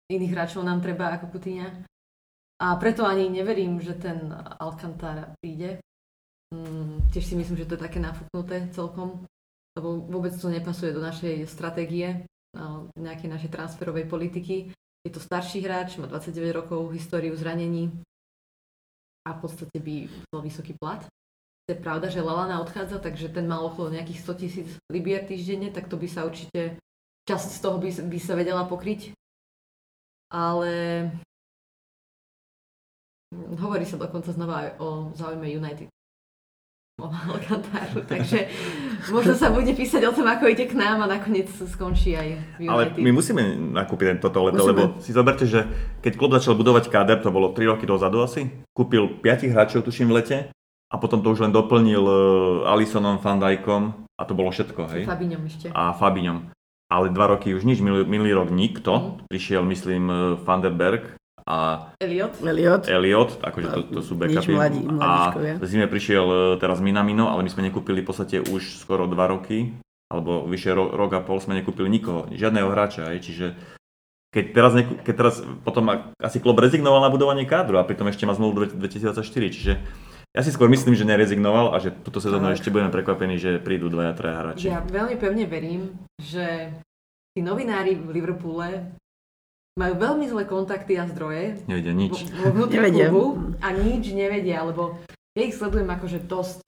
iných hráčov nám treba ako Kutíňa. A preto ani neverím, že ten Alcantara príde. Mm, tiež si myslím, že to je také nafúknuté celkom lebo vôbec to nepasuje do našej stratégie, nejakej našej transferovej politiky. Je to starší hráč, má 29 rokov, históriu zranení a v podstate by bol vysoký plat. Je pravda, že Lalana odchádza, takže ten mal okolo nejakých 100 tisíc libier týždenne, tak to by sa určite, časť z toho by, by sa vedela pokryť. Ale hovorí sa dokonca znova aj o záujme United o Alcantaru, takže možno sa bude písať o tom, ako ide k nám a nakoniec skončí aj v Ale my musíme nakúpiť toto leto, musíme. lebo si zoberte, že keď klub začal budovať káder, to bolo 3 roky dozadu asi, kúpil 5 hráčov, tuším, v lete a potom to už len doplnil uh, Alisonom, Van Dijkom a to bolo všetko, hej? Fabiňom ešte. A Fabiňom. Ale dva roky už nič, minulý, minulý rok nikto. Mm. Prišiel, myslím, uh, Van der Berg, a Elliot. Elliot. Elliot, akože to, to sú backupy. Mladí, a v zime prišiel e, teraz Minamino, ale my sme nekúpili v podstate už skoro 2 roky, alebo vyše ro, rok a pol sme nekúpili nikoho, žiadneho hráča, aj, čiže keď teraz, neku, keď teraz potom asi klub rezignoval na budovanie kádru a pritom ešte má zmluvu 2024, čiže ja si skôr myslím, že nerezignoval a že túto sezónu ešte budeme prekvapení, že prídu dvaja, traja hráči. Ja veľmi pevne verím, že tí novinári v Liverpoole majú veľmi zlé kontakty a zdroje. Nevedia nič. Vo, vo nevedia. Klubu a nič nevedia, lebo ja ich sledujem akože dosť,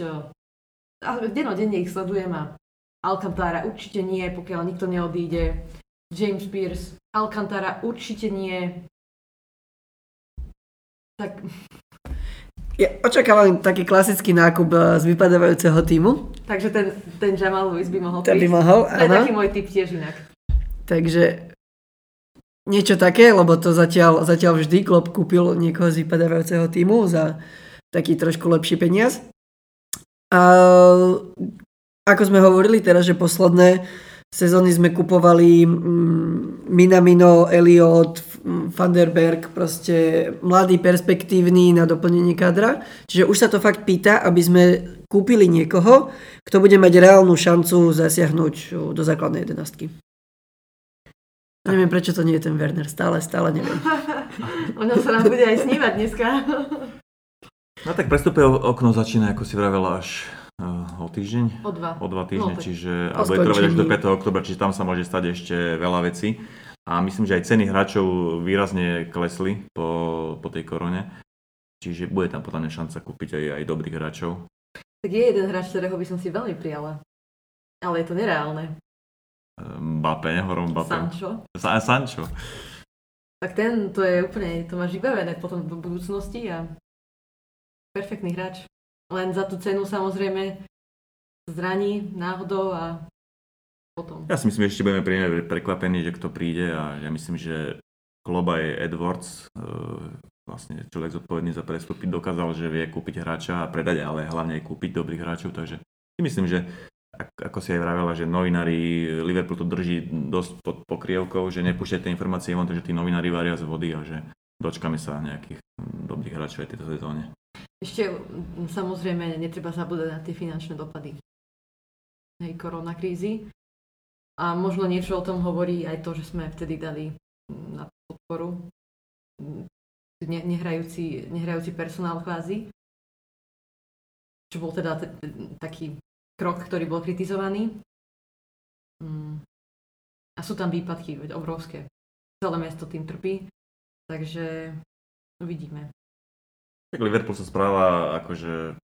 a denodenne ich sledujem a Alcantara určite nie, pokiaľ nikto neodíde. James Pierce, Alcantara určite nie. Tak... Ja očakávam taký klasický nákup eh, z vypadávajúceho týmu. Takže ten, ten Jamal Lewis by mohol ten by mohol, To je taký môj typ tiež inak. Takže niečo také, lebo to zatiaľ, zatiaľ vždy Klopp kúpil niekoho z vypadávajúceho týmu za taký trošku lepší peniaz. A ako sme hovorili teraz, že posledné sezóny sme kupovali mm, Minamino, Elliot, Vanderberg, proste mladý, perspektívny na doplnenie kadra. Čiže už sa to fakt pýta, aby sme kúpili niekoho, kto bude mať reálnu šancu zasiahnuť do základnej jedenastky. Neviem, prečo to nie je ten Werner, stále, stále neviem. <laughs> Ono sa nám bude aj snívať dneska. No tak prestupuje okno začína, ako si vravela, až uh, o týždeň? O dva. O dva týždne, No, tak čiže po a bude trvať až do skončení. 5. oktobra, čiže tam sa môže stať ešte veľa vecí. A myslím, že aj ceny hráčov výrazne klesli po, po tej korone. Čiže bude tam podľa mňa šanca kúpiť aj, aj dobrých hráčov. Tak je jeden hráč, ktorého by som si veľmi prijala. Ale je to nereálne. Mbappé, nehovorím Mbappé. Sancho. Sa, Sancho. Tak ten, to je úplne, to máš vybavené potom v budúcnosti a perfektný hráč. Len za tú cenu samozrejme zraní náhodou a potom. Ja si myslím, že ešte budeme príjemne prekvapení, že kto príde a ja myslím, že Kloba je Edwards, e, vlastne človek zodpovedný za prestupy, dokázal, že vie kúpiť hráča a predať, ale hlavne aj kúpiť dobrých hráčov, takže si myslím, že ako si aj vravela, že novinári Liverpool to drží dosť pod pokrievkou, že nepúšťať tie informácie von, takže tí novinári varia z vody a že dočkame sa nejakých dobrých hráčov aj tejto sezóne. Ešte m, samozrejme netreba zabúdať na tie finančné dopady hej, korona krízy. A možno niečo o tom hovorí aj to, že sme vtedy dali m, na podporu ne, nehrajúci, nehrajúci personál kvázi. Čo bol teda t- t- taký krok, ktorý bol kritizovaný. Mm. A sú tam výpadky, veď obrovské. Celé mesto tým trpí. Takže uvidíme. Tak Liverpool sa správa akože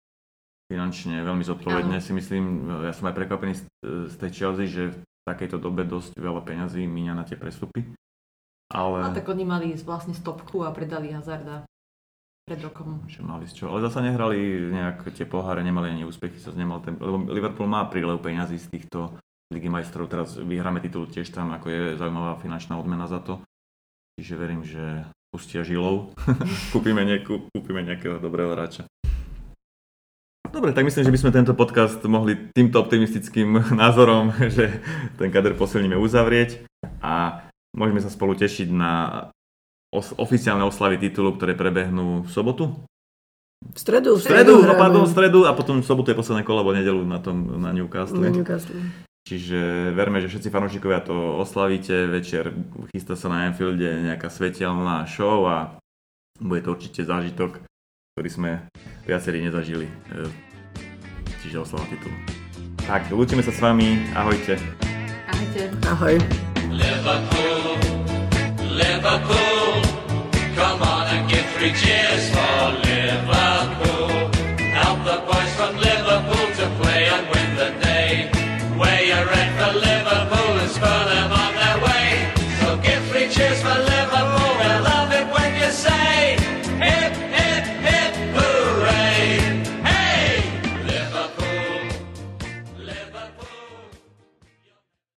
finančne veľmi zodpovedne, si myslím. Ja som aj prekvapený z, z tej Chelsea, že v takejto dobe dosť veľa peňazí míňa na tie prestupy. Ale A tak oni mali vlastne stopku a predali Hazarda pred rokom. že mali z čo. Ale zasa nehrali nejak tie poháre, nemali ani úspechy, sa nemal ten, lebo Liverpool má prílev peňazí z týchto Ligy majstrov, teraz vyhráme titul tiež tam, ako je zaujímavá finančná odmena za to. Čiže verím, že pustia žilou, <laughs> kúpime, nejakú, kúpime nejakého dobrého hráča. Dobre, tak myslím, že by sme tento podcast mohli týmto optimistickým <laughs> názorom, že ten kader posilníme uzavrieť a môžeme sa spolu tešiť na os- oficiálne oslavy titulu, ktoré prebehnú v sobotu. V stredu, V stredu, no hráme pardon, v stredu a potom v sobotu je posledné kolo, alebo nedelu na tom na Newcastle. na Newcastle. Čiže verme, že všetci fanúšikovia to oslavíte. Večer chystá sa na Anfielde nejaká svetelná show a bude to určite zážitok, ktorý sme viacerí nezažili. E, Čiže oslava titulu. Tak, lúčime sa s vami. Ahojte. Ahojte. Ahoj. Liverpool, Liverpool, reaches for